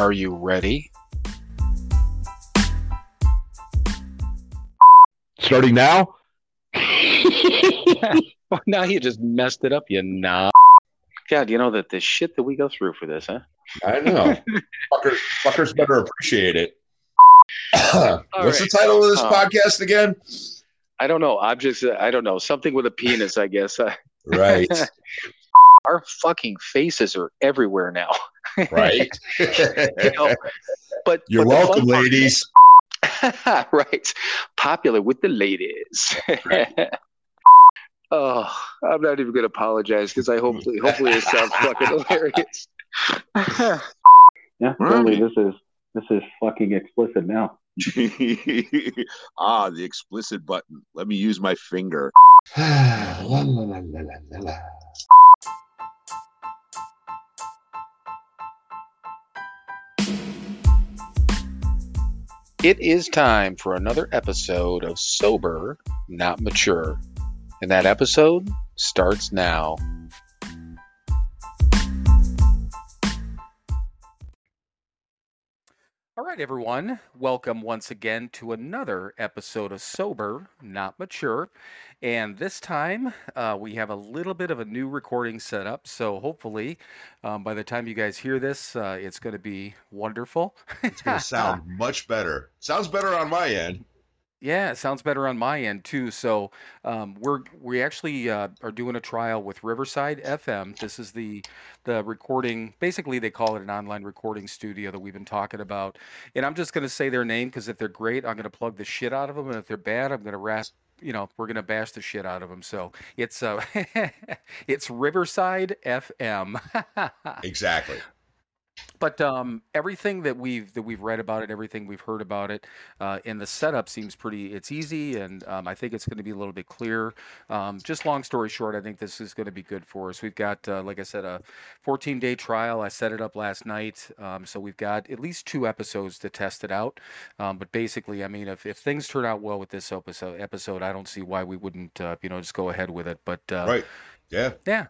Are you ready? Starting now? well, now you just messed it up, you nah. God, you know that the shit that we go through for this, huh? I know. fuckers, fuckers better appreciate it. What's right. the title of this Uh, podcast again? I don't know. Objects, I don't know. Something with a penis, I guess. Uh, Right, our fucking faces are everywhere now. right. You know, but You're but the fun welcome, part- ladies. right. Popular with the ladies. oh, I'm not even going to apologize because I hopefully, hopefully it sounds fucking hilarious. Yeah, Right. totally. This is this is fucking explicit now. ah, the explicit button. Let me use my finger. La, la, la, It is time for another episode of Sober, Not Mature. And that episode starts now. Everyone. Welcome once again to another episode of Sober, Not Mature. And this time uh, we have a little bit of a new recording setup. So hopefully, um, by the time you guys hear this, uh, it's going to be wonderful. It's going to sound much better. Sounds better on my end. Yeah, it sounds better on my end too. So um, we're we actually uh, are doing a trial with Riverside FM. This is the the recording. Basically, they call it an online recording studio that we've been talking about. And I'm just going to say their name because if they're great, I'm going to plug the shit out of them, and if they're bad, I'm going to rap. You know, we're going to bash the shit out of them. So it's uh, it's Riverside FM. Exactly. But um, everything that we've that we've read about it, everything we've heard about it, uh, and the setup seems pretty. It's easy, and um, I think it's going to be a little bit clear. Um, just long story short, I think this is going to be good for us. We've got, uh, like I said, a 14 day trial. I set it up last night, um, so we've got at least two episodes to test it out. Um, but basically, I mean, if, if things turn out well with this episode, episode, I don't see why we wouldn't, uh, you know, just go ahead with it. But uh, Right. Yeah. yeah.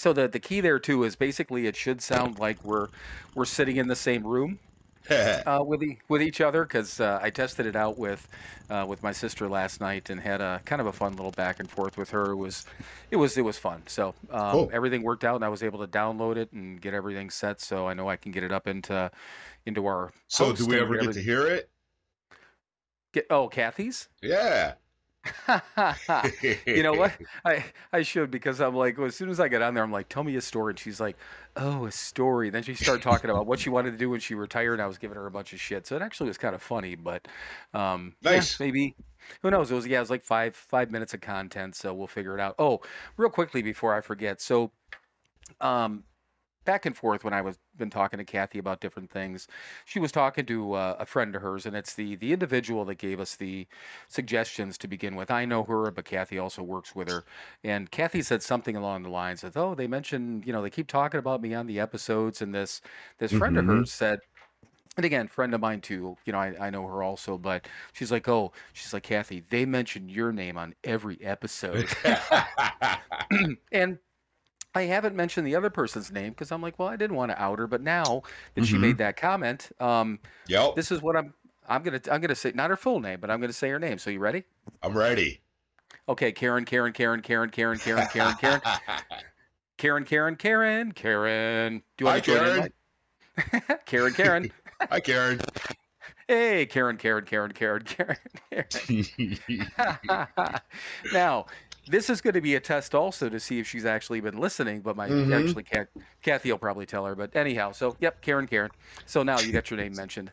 So the the key there too is basically it should sound like we're we're sitting in the same room uh, with e- with each other because uh, I tested it out with uh, with my sister last night and had a kind of a fun little back and forth with her. It was it was it was fun. So um, Cool. everything worked out and I was able to download it and get everything set. So I know I can get it up into into our. so, do we ever get to hear it? Get, oh, Kathy's. Yeah. you know what? I I should because I'm like, as soon as I get on there, I'm like, tell me a story. And she's like, oh, a story. Then she started talking about what she wanted to do when she retired. And I was giving her a bunch of shit. So it actually was kind of funny, but um, yeah, Nice. maybe. Who knows? It was yeah, it was like five five minutes of content, so we'll figure it out. Oh, real quickly before I forget, so um, back and forth when I was been talking to Kathy about different things. She was talking to uh, a friend of hers, and it's the the individual that gave us the suggestions to begin with. I know her, but Kathy also works with her. And Kathy said something along the lines of, "Oh, they mentioned, you know, they keep talking about me on the episodes." And this this friend of Mhm. hers said. And again, friend of mine too. You know, I, I know her also, but she's like, oh, she's like, Kathy, they mentioned your name on every episode. and I haven't mentioned the other person's name because I'm like, well, I didn't want to out her, but now that she Mhm. made that comment, um, yep. this is what I'm I'm gonna I'm gonna say not her full name, but I'm gonna say her name. So you ready? I'm ready. Okay, Karen, Karen, Karen, Karen, Karen, Karen, Karen, Karen, Karen, Karen, Karen, Karen. Do you want Hi, to join? Karen. Karen, Karen. Hi, Karen. Hey, Karen, Karen, Karen, Karen, Karen, Karen. now, this is going to be a test also to see if she's actually been listening. But my Mhm. actually, Kat, Kathy will probably tell her. But anyhow, so yep, Karen, Karen. So now you got your name mentioned.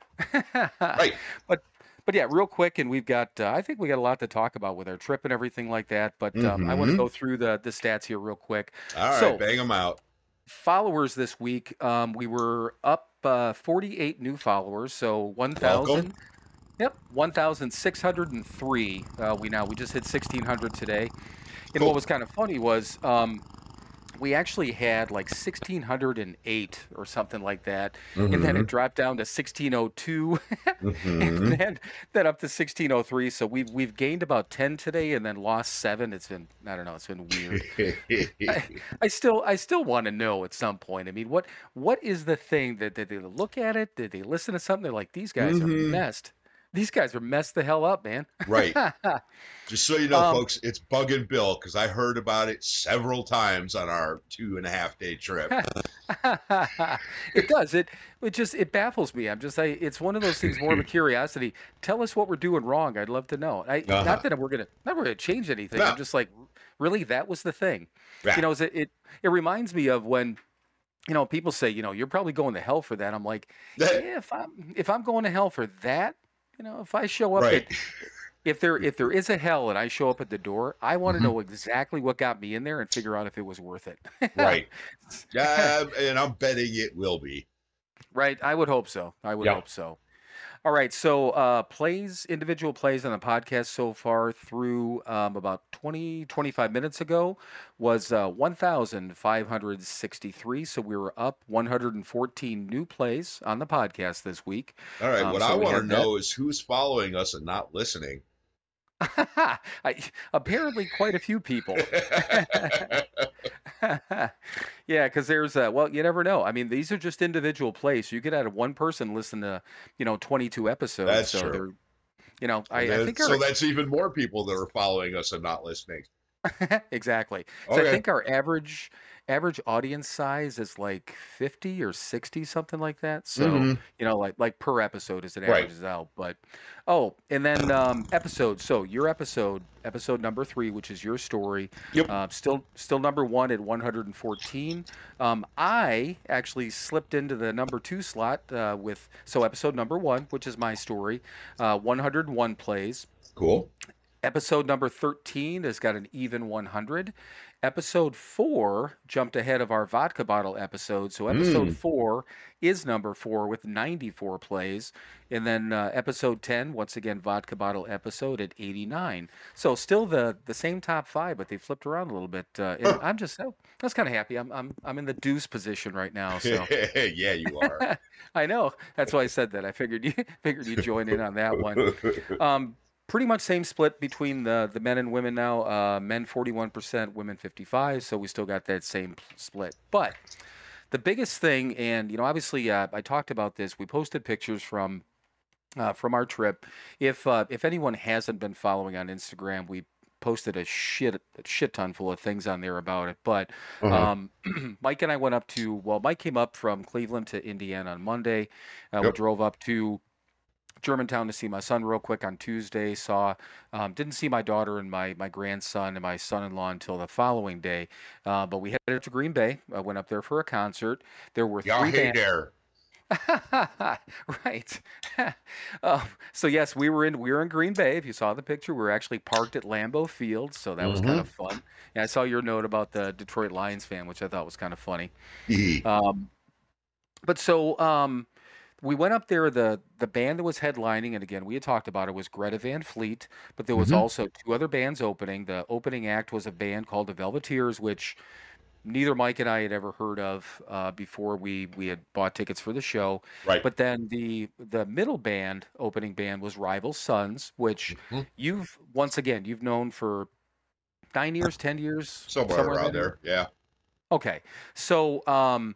right. But but yeah, real quick, and we've got uh, I think we got a lot to talk about with our trip and everything like that. But um, I want to go through the the stats here real quick. All right. So- bang them out. Followers this week, um, we were up uh, 48 new followers, so 1,000. Yep, 1,603. Uh, we now we just hit 1,600 today. And Cool. what was kind of funny was um, we actually had like 1608 or something like that, and then it dropped down to 1602, Mhm. and then, then up to 1603. So we've we've gained about 10 today, and then lost seven. It's been I don't know. It's been weird. I still I still want to know at some point. I mean, what what is the thing that did they look at it? Did they listen to something? They're like, these guys Mhm. are messed. These guys are messed the hell up, man. right. Just so you know, Um, folks, it's bugging Bill because I heard about it several times on our two and a half day trip. it does. It it just it baffles me. I'm just I, it's one of those things more of a curiosity. Tell us what we're doing wrong. I'd love to know. I Uh-huh. not that we're gonna not we're gonna change anything. No. I'm just like really that was the thing. Yeah. You know, it, it it reminds me of when you know people say you know you're probably going to hell for that. I'm like yeah, if I'm if I'm going to hell for that, you know, if I show up right. at if there if there is a hell and I show up at the door, I want to Mhm. know exactly what got me in there and figure out if it was worth it. Right. Yeah, and I'm betting it will be. Right. I would hope so. I would Yeah. hope so. All right. So uh plays, individual plays on the podcast so far through um, about 20, 25 minutes ago was uh, 1,563. So we were up 114 new plays on the podcast this week. All right. Um, what so I want to know is who's following us and not listening. I, apparently quite a few people. yeah, because there's uh, well, you never know. I mean, these are just individual plays. You could have one person listen to, you know, 22 episodes. That's so true. you know, I, And I think so our, that's even more people that are following us and not listening. exactly. So Okay. I think our average average audience size is like 50 or 60, something like that. So Mhm. you know, like like per episode as it Right. averages out. But oh, and then um, episode. So your episode, episode number three, which is your story, Yep. uh, still still number one at 114. Um, I actually slipped into the number two slot uh, with so episode number one, which is my story, uh, 101 plays. Cool. Episode number 13 has got an even 100. Episode 4 jumped ahead of our vodka bottle episode. So episode Mm. 4 is number 4 with 94 plays. And then uh, episode 10, once again, vodka bottle episode at 89. So still the the same top 5, but they flipped around a little bit. Uh, and Huh. I'm just, I was kind of happy. I'm, I'm, I'm in the deuce position right now. So yeah, you are. I know. That's why I said that. I figured you figured you'd join in on that one. Um, pretty much same split between the the men and women now. Uh, men forty one percent, women fifty five. So we still got that same split. But the biggest thing, and you know, obviously, uh, I talked about this. We posted pictures from uh, from our trip. If uh, if anyone hasn't been following on Instagram, we posted a shit a shit ton full of things on there about it. But Uh-huh. um, Mike and I went up to well, Mike came up from Cleveland to Indiana on Monday. Uh, We drove up to Germantown to see my son real quick on Tuesday. Saw, um, didn't see my daughter and my my grandson and my son-in-law until the following day. Uh, but we headed to Green Bay. I went up there for a concert. There were Y'all three hey bands. there. right. uh, so yes, we were in we were in Green Bay. If you saw the picture, we were actually parked at Lambeau Field, so that was kind of fun. And I saw your note about the Detroit Lions fan, which I thought was kind of funny. Um, but so um, we went up there. The the band that was headlining, and again, we had talked about it, was Greta Van Fleet. But there was Mhm. also two other bands opening. The opening act was a band called the Velveteers, which neither Mike and I had ever heard of uh, before we we had bought tickets for the show. Right. But then the the middle band, opening band, was Rival Sons, which Mhm. you've once again you've known for nine years, ten years, Somewhere, in around there. Yeah. Okay. So um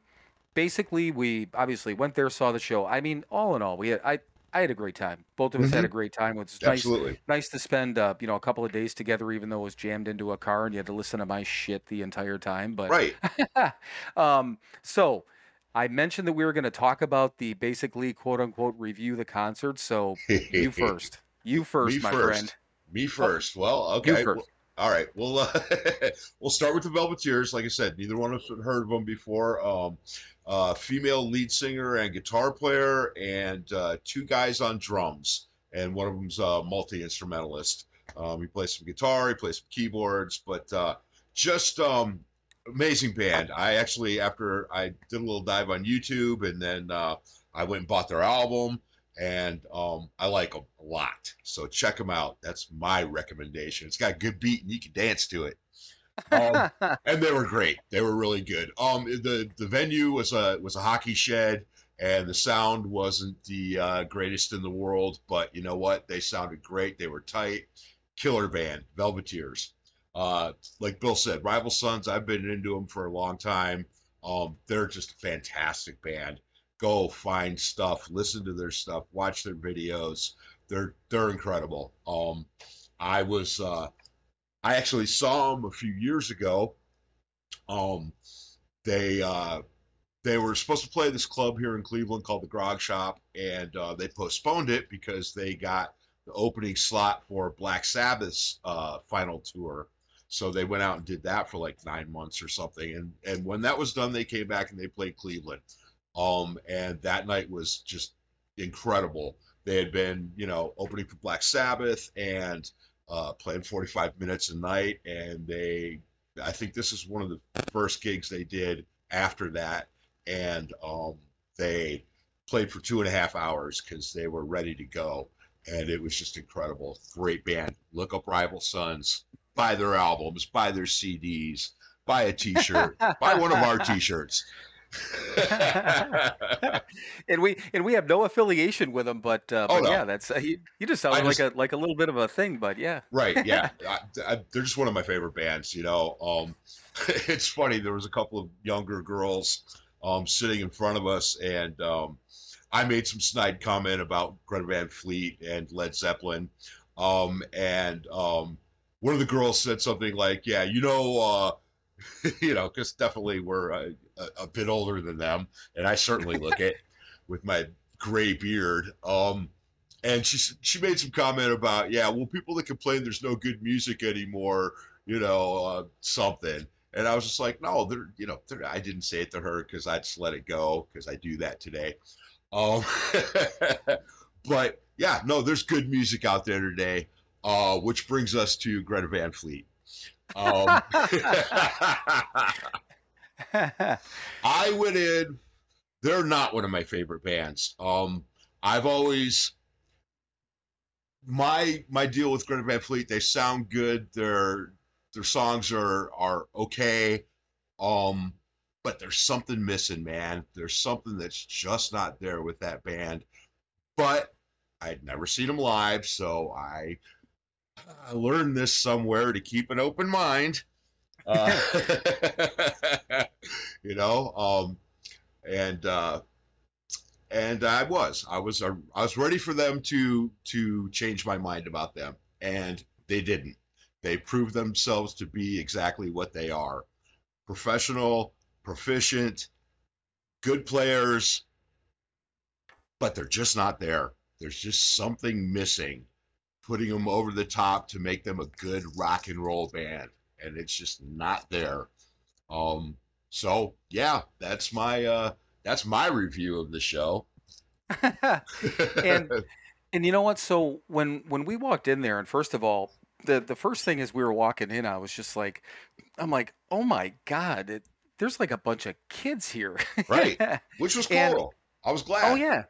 basically we obviously went there, saw the show. I mean, all in all, we had I I had a great time. Both of us had a great time. It was nice Absolutely. nice to spend uh, you know, a couple of days together even though it was jammed into a car and you had to listen to my shit the entire time, but Right. um so I mentioned that we were going to talk about the basically quote unquote review the concert. So you first. You first, Me my first. friend. Me first. Well, You okay. first. well, all right. We'll uh, we'll start with the Velveteers. Like I said, neither one of us had heard of them before. Um, uh, female lead singer and guitar player, and uh, two guys on drums, and one of them's a multi instrumentalist. Um, he plays some guitar, he plays some keyboards, but uh, just um, amazing band. I actually, after I did a little dive on YouTube, and then uh, I went and bought their album and um, I like them a lot. So check them out. That's my recommendation. It's got a good beat and you can dance to it. Um, and they were great. They were really good. Um, the the venue was a was a hockey shed, and the sound wasn't the uh, greatest in the world, but you know what? They sounded great. They were tight. Killer band, Velveteers. Uh, like Bill said, Rival Sons. I've been into them for a long time. Um, they're just a fantastic band. Go find stuff, listen to their stuff, watch their videos. They're they're incredible. Um, I was uh, I actually saw them a few years ago. Um, they uh, they were supposed to play this club here in Cleveland called the Grog Shop, and uh, they postponed it because they got the opening slot for Black Sabbath's uh, final tour. So they went out and did that for like nine months or something, and and when that was done, they came back and they played Cleveland. Um, and that night was just incredible. They had been, you know, opening for Black Sabbath and uh, playing 45 minutes a night, and they, I think this is one of the first gigs they did after that, and um, they played for two and a half hours because they were ready to go, and it was just incredible. Great band. Look up Rival Sons, buy their albums, buy their CDs, buy a T-shirt, buy one of our T-shirts. and we and we have no affiliation with them, but, uh, Oh, but no. yeah, that's uh, you, you just sounded I like a like a little bit of a thing, but yeah. Right. Yeah. I, I, they're just one of my favorite bands. You know, um, it's funny. There was a couple of younger girls um, sitting in front of us, and um, I made some snide comment about Greta Van Fleet and Led Zeppelin, um, and um, one of the girls said something like, "Yeah, you know." Uh, you know, because definitely we're a, a, a bit older than them, and I certainly look it with my gray beard. Um, and she she made some comment about yeah well people that complain there's no good music anymore you know uh, something and i was just like no there you know there, i didn't say it to her because i just let it go because i do that today um but yeah no there's good music out there today uh which brings us to greta van fleet um I went in. They're not one of my favorite bands. Um, I've always my my deal with Greta Van Fleet. They sound good. Their their songs are are okay. Um, but there's something missing, man. There's something that's just not there with that band. But I'd never seen them live, so I I learned this somewhere to keep an open mind. Uh, you know, um, and uh, and I was, I was, uh, I was ready for them to to change my mind about them, and they didn't. They proved themselves to be exactly what they are: professional, proficient, good players, but they're just not there. There's just something missing, putting them over the top to make them a good rock and roll band, and it's just not there. Um, so yeah, that's my uh, that's my review of the show. and and you know what? So when when we walked in there, and first of all, the the first thing as we were walking in, I was just like, I'm like, oh my god, it, there's like a bunch of kids here, Right. which was And- cool. I was glad. Oh yeah.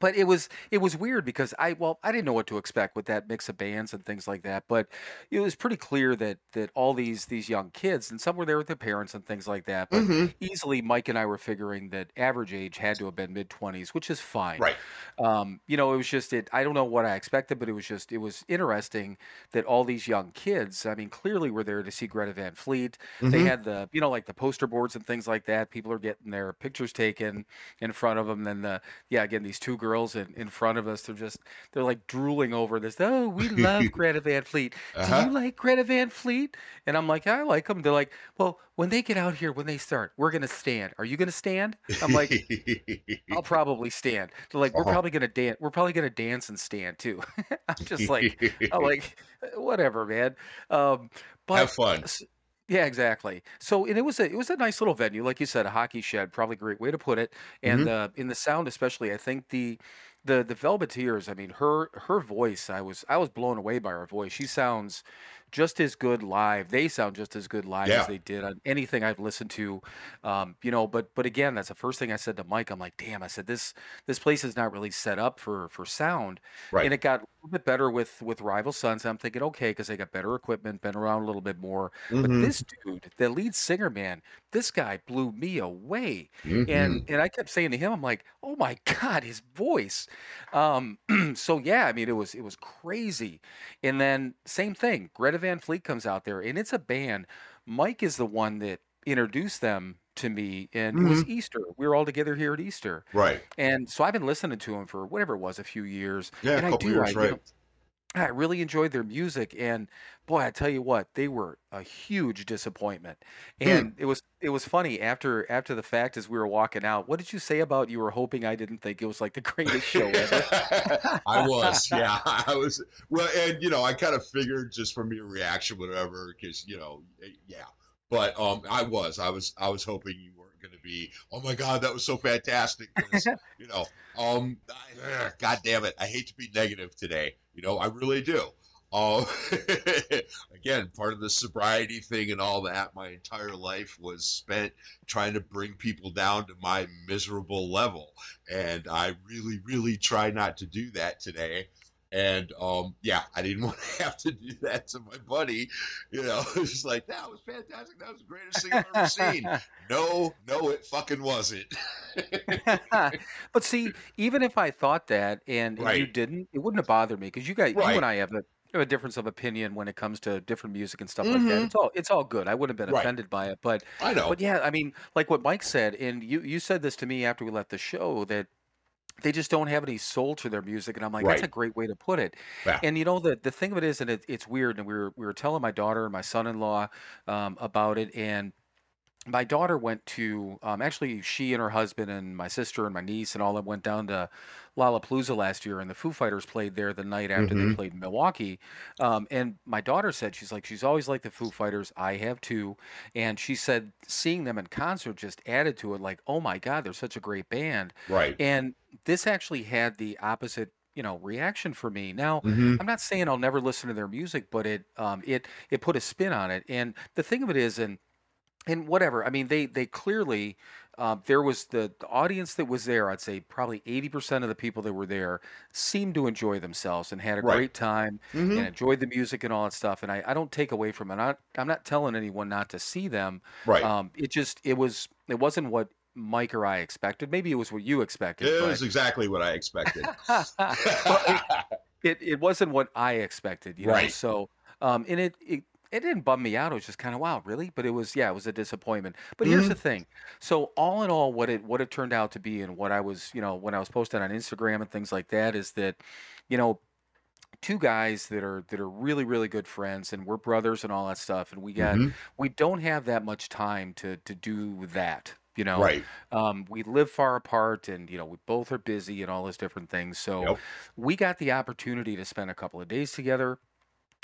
But it was it was weird because I well I didn't know what to expect with that mix of bands and things like that. But it was pretty clear that that all these these young kids and some were there with their parents and things like that. But Mhm. easily Mike and I were figuring that average age had to have been mid twenties, which is fine. Right. Um, you know, it was just it. I don't know what I expected, but it was just it was interesting that all these young kids. I mean, clearly were there to see Greta Van Fleet. They Mhm. had the you know like the poster boards and things like that. People are getting their pictures taken in front of them. Then the yeah again these two girls in, in front of us. They're just they're like drooling over this. Oh, we love Greta Van Fleet. Uh-huh. Do you like Greta Van Fleet? And I'm like, I like them. They're like, well, when they get out here, when they start, we're gonna stand. Are you gonna stand? I'm like, I'll probably stand. They're like, we're Uh-huh. probably gonna dance. We're probably gonna dance and stand too. I'm just like, I'm like, whatever, man. Um, but have fun. Yeah, exactly. So, and it was a it was a nice little venue, like you said, a hockey shed, probably a great way to put it. And Mhm. uh, in the sound, especially, I think the the the Velveteers. I mean, her her voice. I was I was blown away by her voice. She sounds just as good live. They sound just as good live Yeah. as they did on anything I've listened to. Um, you know, but but again, that's the first thing I said to Mike. I'm like, damn. I said this this place is not really set up for for sound. Right. And it got little bit better with with Rival Sons. I'm thinking, okay, because they got better equipment, been around a little bit more. But Mhm. this dude, the lead singer, man, this guy blew me away. Mhm. And and I kept saying to him, I'm like, oh my God, his voice. Um, so yeah, I mean, it was it was crazy. And then same thing, Greta Van Fleet comes out there, and it's a band. Mike is the one that introduced them to me, and it was Easter. We were all together here at Easter, right. and so I've been listening to him for whatever it was, a few years. Yeah, and a I couple do, years, I, you right. know, I really enjoyed their music, and boy, I tell you what, they were a huge disappointment. Hmm. And it was it was funny after after the fact as we were walking out. What did you say about you were hoping I didn't think it was like the greatest show ever? I was, yeah, I was. Well, and you know, I kind of figured just from your reaction, whatever, because you know, eh, yeah. But um, I was, I was, I was hoping you weren't going to be. Oh my God, that was so fantastic! you know, um, I, God damn it, I hate to be negative today. You know, I really do. Um, again, part of the sobriety thing and all that, my entire life was spent trying to bring people down to my miserable level and I really, really try not to do that today. And um, yeah, I didn't want to have to do that to my buddy. You know, it's just like that was fantastic. That was the greatest thing I've ever seen. No, no, it fucking wasn't. but see, even if I thought that and you didn't, it wouldn't have bothered me because you got you and I have a a difference of opinion when it comes to different music and stuff like that. Mhm. It's all it's all good. I wouldn't have been Right. offended by it, but I know. but yeah, I mean, like what Mike said, and you you said this to me after we left the show that they just don't have any soul to their music, and I'm like, that's a great way to put it. Yeah. And you know the the thing of it is, and it, it's weird, and we were we were telling my daughter and my son-in-law um, about it, and my daughter went to um, actually she and her husband and my sister and my niece and all that went down to Lollapalooza last year and the Foo Fighters played there the night after they Mhm. played in Milwaukee. Um, and my daughter said she's like she's always liked the Foo Fighters. I have too. And she said seeing them in concert just added to it like oh my god they're such a great band. right. And this actually had the opposite you know reaction for me. Now Mhm. I'm not saying I'll never listen to their music, but it um, it it put a spin on it. And the thing of it is, and and whatever. I mean, they they clearly um, there was the, the audience that was there. I'd say probably eighty percent of the people that were there seemed to enjoy themselves and had a Right. great time Mhm. and enjoyed the music and all that stuff. And I, I don't take away from it. I'm not, I'm not telling anyone not to see them. Right. Um, it just it was it wasn't what Mike or I expected. Maybe it was what you expected. it but- was exactly what I expected. Well, it, it it wasn't what I expected, you know. Right. So, um, and it, it it didn't bum me out. It was just kind of wow, really. But it was yeah, it was a disappointment. But here's Mhm. the thing. So all in all, what it what it turned out to be, and what I was, you know, when I was posting on Instagram and things like that, is that, you know, two guys that are that are really really good friends, and we're brothers and all that stuff, and we got Mhm. we don't have that much time to to do that. You know, Right. um, we live far apart and you know we both are busy and all those different things so Yep. we got the opportunity to spend a couple of days together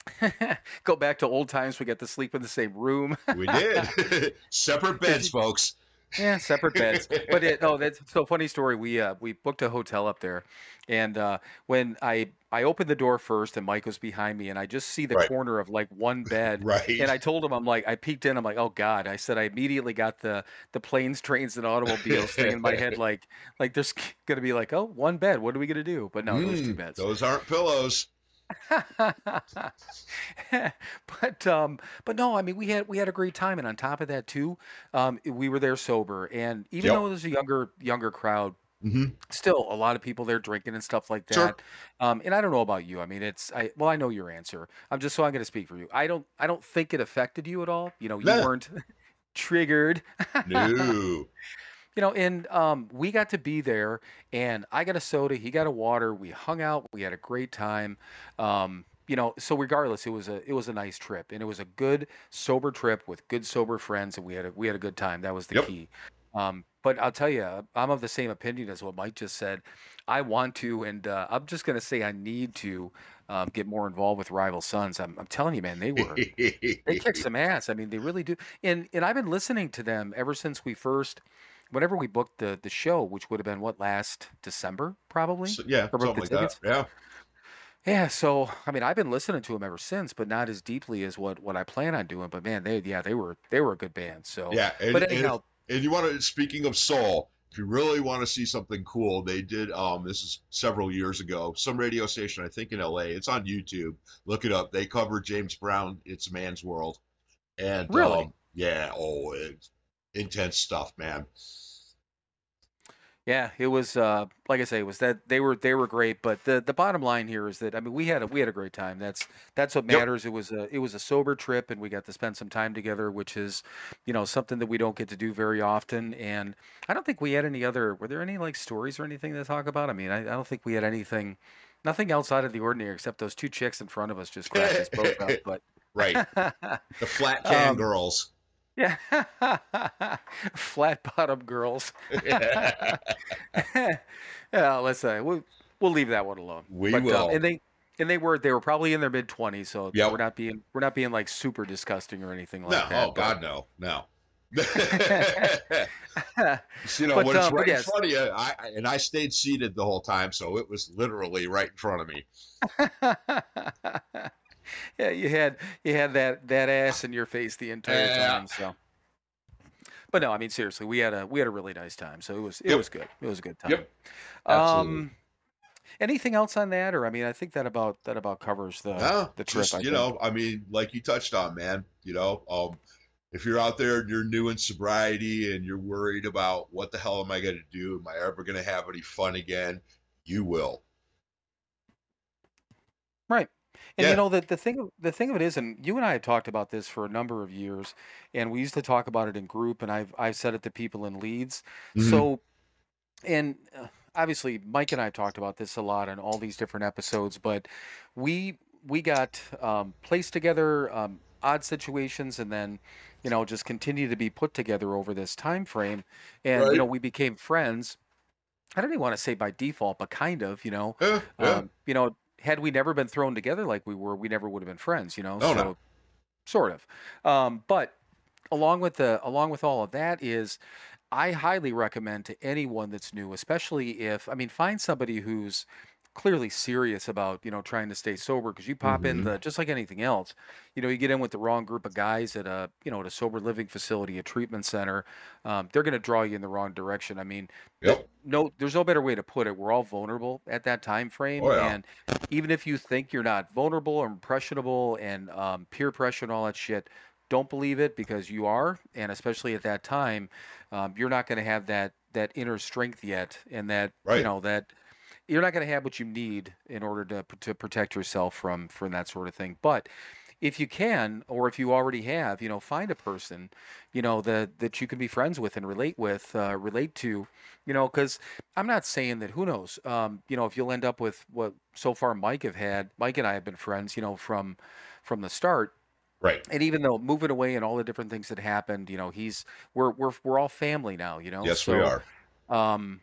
go back to old times we got to sleep in the same room We did. Separate beds, folks. yeah separate beds but it, no that's so funny story we uh we booked a hotel up there and uh when i i opened the door first and mike was behind me and i just see the Right. corner of like one bed Right. and I told him, I'm like, I peeked in, I'm like, oh God. I said I immediately got the the planes, trains, and automobiles thing in my head, like like there's gonna be like, oh, one bed. What are we gonna do? But no, those two Mm, beds. Those aren't pillows. but um, but no, I mean we had we had a great time, and on top of that too, um, we were there sober, and even Yep. though it was a younger younger crowd, hmm still a lot of people there drinking and stuff like that. Sure. Um, and I don't know about you. I mean, it's I well, I know your answer. I'm just so I'm going to speak for you. I don't I don't think it affected you at all. You know, you weren't triggered. No. You know, and um, we got to be there, and I got a soda, he got a water. We hung out, we had a great time. Um, you know, so regardless, it was a it was a nice trip, and it was a good sober trip with good sober friends, and we had a we had a good time. That was the Yep. key. Um, but I'll tell you, I'm of the same opinion as what Mike just said. I want to, and uh, I'm just gonna say I need to um, get more involved with Rival Sons. I'm, I'm telling you, man, they were they kick some ass. I mean, they really do. And and I've been listening to them ever since we first whenever we booked the the show, which would have been what last December probably. So, yeah, something like that. tickets? Yeah. Yeah, so I mean, I've been listening to them ever since, but not as deeply as what what I plan on doing. But man, they yeah, they were they were a good band. So Yeah. And, but and anyhow, And you want to, speaking of soul, if you really want to see something cool, they did, um, this is several years ago, some radio station, I think in LA, it's on YouTube. Look it up. They covered James Brown, It's a Man's World. And, Really? um, yeah, oh, it's intense stuff, man. Yeah, it was uh, like I say, it was that they were they were great. But the the bottom line here is that I mean we had a we had a great time. That's that's what Yep. matters. It was a it was a sober trip, and we got to spend some time together, which is you know something that we don't get to do very often. And I don't think we had any other. Were there any like stories or anything to talk about? I mean, I, I don't think we had anything. Nothing outside of the ordinary except those two chicks in front of us just cracked us both up. But Right. The flat can Um, girls. Yeah, flat bottom girls. yeah, let's say we'll we'll leave that one alone. We But, will. Um, and they and they were they were probably in their mid twenties, so Yep. we're not being we're not being like super disgusting or anything like no, that. oh, God, no, no. You know, But, when it's um, but right yes. in front of you, I- and I stayed seated the whole time, so it was literally right in front of me. Yeah, you had you had that that ass in your face the entire Yeah. time. So, but no, I mean seriously, we had a we had a really nice time. So it was it Yep. was good. It was a good time. Yep. Absolutely. Um, anything else on that, or I mean, I think that about that about covers the No, the trip. just, I you know, I mean, like you touched on, man. You know, um, if you're out there and you're new in sobriety and you're worried about what the hell am I going to do? Am I ever going to have any fun again? You will. Right. And Yeah. you know the the thing the thing of it is, and you and I have talked about this for a number of years, and we used to talk about it in group, and I've I've said it to people in leads. Mhm. So, and uh, obviously Mike and I have talked about this a lot on all these different episodes, but we we got um, placed together, um, odd situations, and then you know just continue to be put together over this time frame, and Right. you know we became friends. I don't even want to say by default, but kind of, you know. Yeah, yeah. Um, you know, had we never been thrown together like we were, we never would have been friends. You know, Oh, so no. sort of. Um, but along with the along with all of that is, I highly recommend to anyone that's new, especially if I mean, find somebody who's clearly serious about you know trying to stay sober because you pop in Mhm. the just like anything else you know you get in with the wrong group of guys at a you know at a sober living facility a treatment center um, they're going to draw you in the wrong direction i mean Yep. no there's no better way to put it we're all vulnerable at that time frame Oh, yeah. and even if you think you're not vulnerable or impressionable and um, peer pressure and all that shit don't believe it because you are and especially at that time um, you're not going to have that that inner strength yet and that you Right. know that you're not going to have what you need in order to to protect yourself from from that sort of thing but if you can or if you already have you know find a person you know that that you can be friends with and relate with uh, relate to you know because i'm not saying that who knows um, you know if you'll end up with what so far mike have had mike and i have been friends you know from from the start Right. and even though moving away and all the different things that happened you know he's we're we're we're all family now you know Yes, we are. um,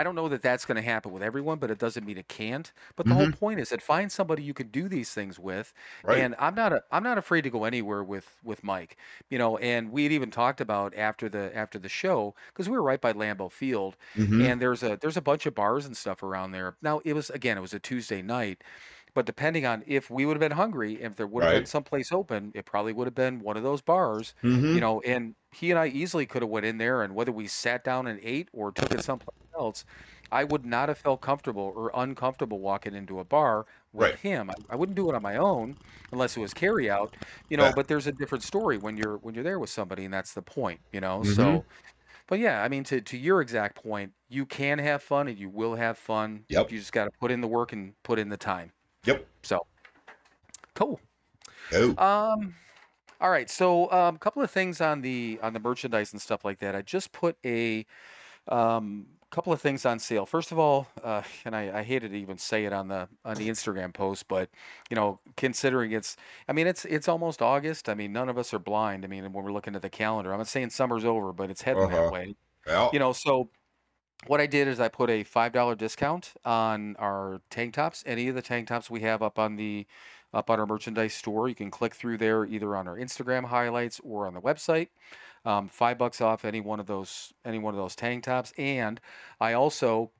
I don't know that that's going to happen with everyone, but it doesn't mean it can't. But the whole point is that find somebody you can do these things with. Right. And I'm not a, I'm not afraid to go anywhere with with Mike, you know. And we had even talked about after the after the show because we were right by Lambeau Field, Mhm. and there's a there's a bunch of bars and stuff around there. Now it was again it was a Tuesday night, but depending on if we would have been hungry, if there would have been Right. someplace open, it probably would have been one of those bars Mhm. you know and he and i easily could have went in there and whether we sat down and ate or took it someplace else i would not have felt comfortable or uncomfortable walking into a bar with Right. him I, I wouldn't do it on my own unless it was carry out you know Yeah. but there's a different story when you're when you're there with somebody and that's the point you know Mhm. so but yeah i mean to, to your exact point you can have fun and you will have fun Yep. you just got to put in the work and put in the time Yep. so cool Oh. um, all right. So, um, a couple of things on the on the merchandise and stuff like that. I just put a um couple of things on sale. First of all, uh, and I, I hated to even say it on the on the Instagram post, but you know, considering it's, I mean, it's it's almost August. I mean, none of us are blind. I mean, when we're looking at the calendar, I'm not saying summer's over, but it's heading Uh-huh. that way. Well, You know, so what I did is I put a five dollar discount on our tank tops. Any of the tank tops we have up on the up on our merchandise store. You can click through there either on our Instagram highlights or on the website. Um, five bucks off any one of those any one of those tank tops, and I also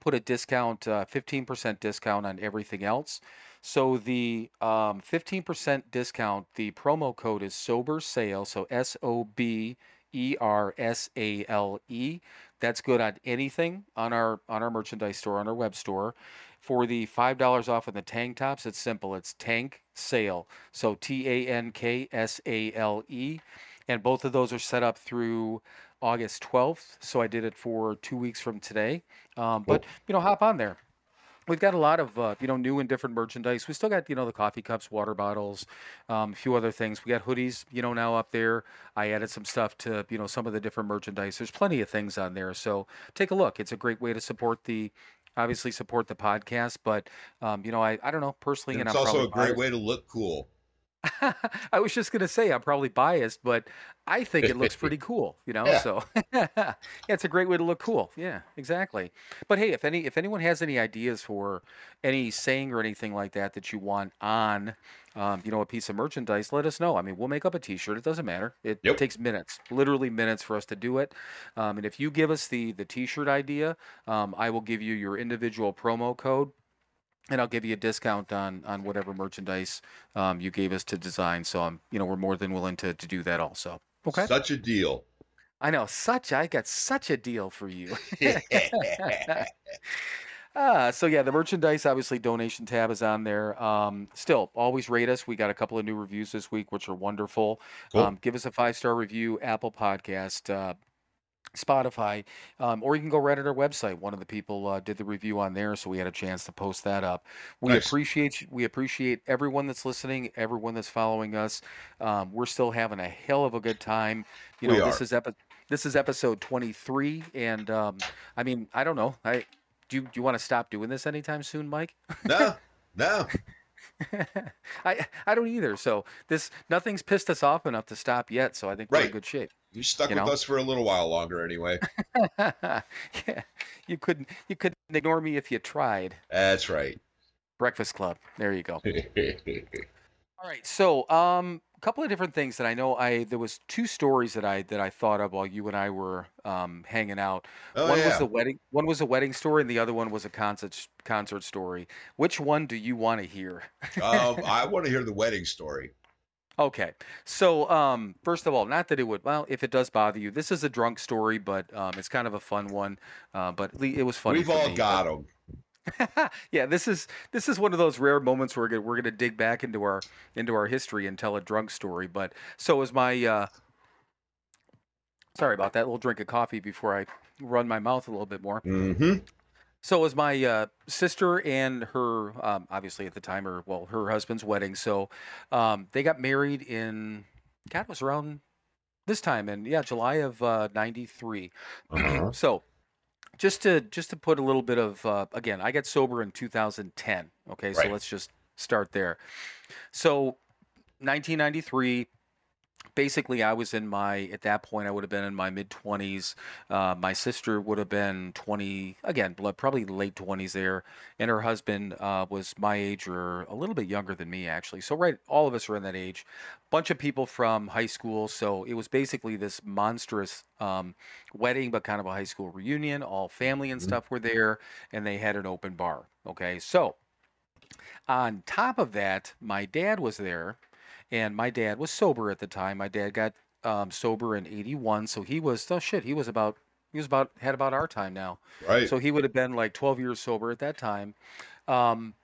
put a discount, uh, 15% discount on everything else. So the um, 15% discount, the promo code is Sober Sale. So S O B E R S A L E. That's good on anything on our on our merchandise store on our web store. For the five dollars off on the tank tops, it's simple. It's tank sale. So T A N K S A L E, and both of those are set up through August 12th. So I did it for two weeks from today. Um, but you know, hop on there. We've got a lot of uh, you know new and different merchandise. We still got you know the coffee cups, water bottles, um, a few other things. We got hoodies you know now up there. I added some stuff to you know some of the different merchandise. There's plenty of things on there. So take a look. It's a great way to support the obviously support the podcast. But um, you know I I don't know personally, And and, it's I'm also a great biased. way to look cool. I was just gonna say I'm probably biased, but I think it looks pretty cool, you know. Yeah. So yeah, it's a great way to look cool. Yeah, exactly. But hey, if any if anyone has any ideas for any saying or anything like that that you want on, um, you know, a piece of merchandise, let us know. I mean, we'll make up a T-shirt. It doesn't matter. It Yep. takes minutes, literally minutes, for us to do it. Um, and if you give us the the T-shirt idea, um, I will give you your individual promo code and I'll give you a discount on on whatever merchandise um, you gave us to design. So I'm, you know, we're more than willing to to do that also. Okay. Such a deal. I know such I got such a deal for you. Ah, so yeah, the merchandise obviously donation tab is on there. Um, still, always rate us. We got a couple of new reviews this week, which are wonderful. Cool. Um, give us a five star review, Apple Podcast, uh, Spotify, um, or you can go right at our website. One of the people uh, did the review on there, so we had a chance to post that up. We Nice. appreciate we appreciate everyone that's listening, everyone that's following us. Um, we're still having a hell of a good time. You know, We this are. is epi- this is episode twenty three, and um, I mean, I don't know. I do. You, do you want to stop doing this anytime soon, Mike? no, no. I I don't either. So this nothing's pissed us off enough to stop yet. So I think we're in good shape. You stuck You with know? us for a little while longer anyway. yeah, you couldn't you couldn't ignore me if you tried. That's right. Breakfast Club. There you go. All right. So, um, couple of different things that I know. I there was two stories that I that I thought of while you and I were um, hanging out. oh one was yeah. the wedding. One was a wedding story, and the other one was a concert concert story. Which one do you want to hear? um, I want to hear the wedding story. Okay. So, um, first of all, not that it would. Well, if it does bother you, this is a drunk story, but um, it's kind of a fun one. Uh, but it was funny. We've all me, got them. yeah, this is this is one of those rare moments where we're gonna, we're gonna dig back into our into our history and tell a drunk story. But so is my. Uh, sorry about that. little drink of coffee before I run my mouth a little bit more. Mm-hmm. So was my uh, sister and her, um, obviously at the time, her well, her husband's wedding. So um, they got married in, God, it was around this time, and yeah, July of uh, '93. Uh-huh. So just to just to put a little bit of uh, again, I got sober in 2010. Okay, so let's just start there. So 1993. Basically, I was in my at that point. I would have been in my mid 20s. Uh, my sister would have been 20 again, bl- probably late 20s there, and her husband uh, was my age or a little bit younger than me actually. So right, all of us are in that age. Bunch of people from high school. So it was basically this monstrous um, wedding, but kind of a high school reunion. All family and Mhm. stuff were there, and they had an open bar. Okay, so on top of that, my dad was there, and my dad was sober at the time. My dad got um, sober in '81, so he was oh shit, he was about he was about had about our time now. Right. So he would have been like 12 years sober at that time. Um,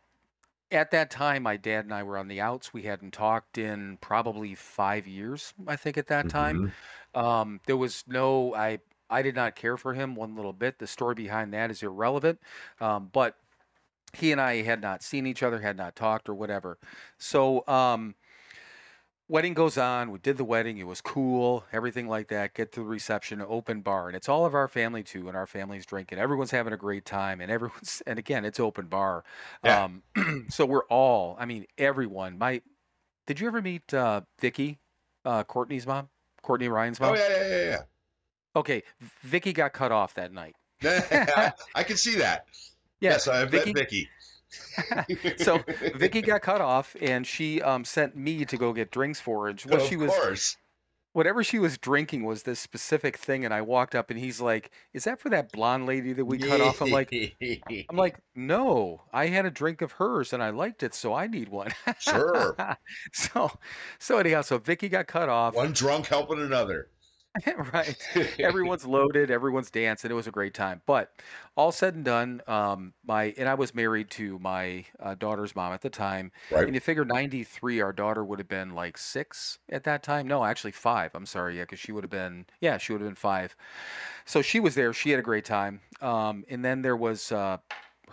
at that time, my dad and I were on the outs. We hadn't talked in probably five years, I think, at that time. Mhm. Um, there was no, I, I did not care for him one little bit. The story behind that is irrelevant. Um, but he and I had not seen each other, had not talked or whatever. So, um, wedding goes on. We did the wedding. It was cool, everything like that. Get to the reception, open bar, and it's all of our family too, and our family's drinking. Everyone's having a great time, and everyone's, and again, it's open bar. Yeah. Um, so we're all, I mean, everyone. My, did you ever meet uh, Vicky, uh, Courtney's mom, Courtney Ryan's mom? Oh yeah, yeah, yeah, yeah. Okay, Vicky got cut off that night. I can see that. Yeah, yes, I've Vicky, met Vicky. So Vicky got cut off, and she um, sent me to go get drinks for her. What of she was, course. whatever she was drinking, was this specific thing. And I walked up, and he's like, "Is that for that blonde lady that we cut off?" I'm like, "I'm like, no, I had a drink of hers, and I liked it, so I need one." Sure. so, so anyhow, so Vicky got cut off. one drunk helping another. right. Everyone's loaded. Everyone's dancing. It was a great time. But all said and done, um, my and I was married to my uh, daughter's mom at the time. Right. And you figure ninety three, our daughter would have been like six at that time. No, actually five. I'm sorry, yeah, because she would have been yeah, she would have been five. So she was there. She had a great time. Um, and then there was uh,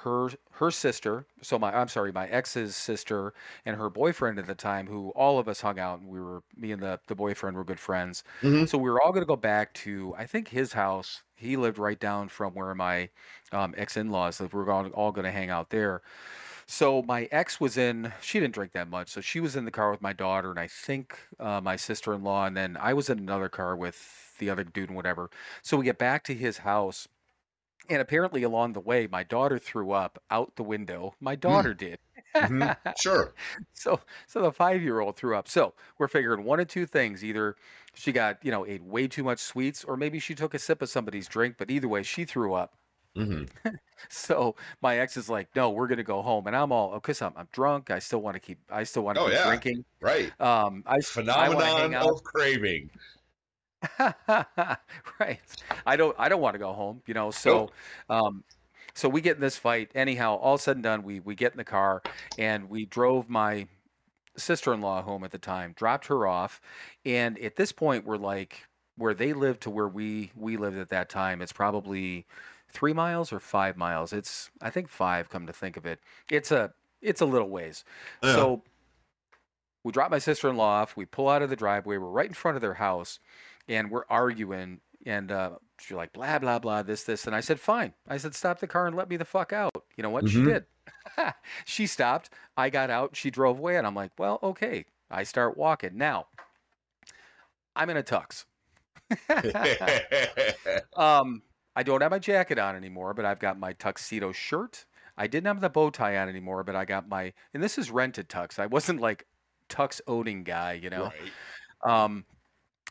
her her sister. So my I'm sorry, my ex's sister and her boyfriend at the time, who all of us hung out and we were me and the the boyfriend were good friends. Mhm. So we were all going to go back to I think his house. He lived right down from where my um, ex in laws lived. We were all, all going to hang out there. So my ex was in. She didn't drink that much, so she was in the car with my daughter and I think uh, my sister in law, and then I was in another car with the other dude and whatever. So we get back to his house. And apparently, along the way, my daughter threw up out the window. My daughter did. Mhm. Sure. So, so the five-year-old threw up. So we're figuring one of two things: either she got, you know, ate way too much sweets, or maybe she took a sip of somebody's drink. But either way, she threw up. hmm So my ex is like, "No, we're gonna go home," and I'm all, "Okay, I'm, I'm drunk. I still want to keep, I still want to Oh, keep yeah. drinking. Right. Um, I, I Phenomenon out. of craving. right. I don't I don't want to go home, you know. So um so we get in this fight. Anyhow, all said and done, we we get in the car and we drove my sister-in-law home at the time, dropped her off, and at this point we're like where they lived to where we we lived at that time, it's probably 3 miles or 5 miles. It's I think 5 come to think of it. It's a it's a little ways. Yeah. So we drop my sister in law off. We pull out of the driveway. We're right in front of their house, and we're arguing. And uh, she's like, blah blah blah, this this. And I said, fine. I said, stop the car and let me the fuck out. You know what? She Mhm. did. she stopped. I got out. She drove away, and I'm like, well, okay. I start walking. Now, I'm in a tux. um, I don't have my jacket on anymore, but I've got my tuxedo shirt. I didn't have the bow tie on anymore, but I got my, and this is rented tux. I wasn't like tux owning guy, you know. Right. Um,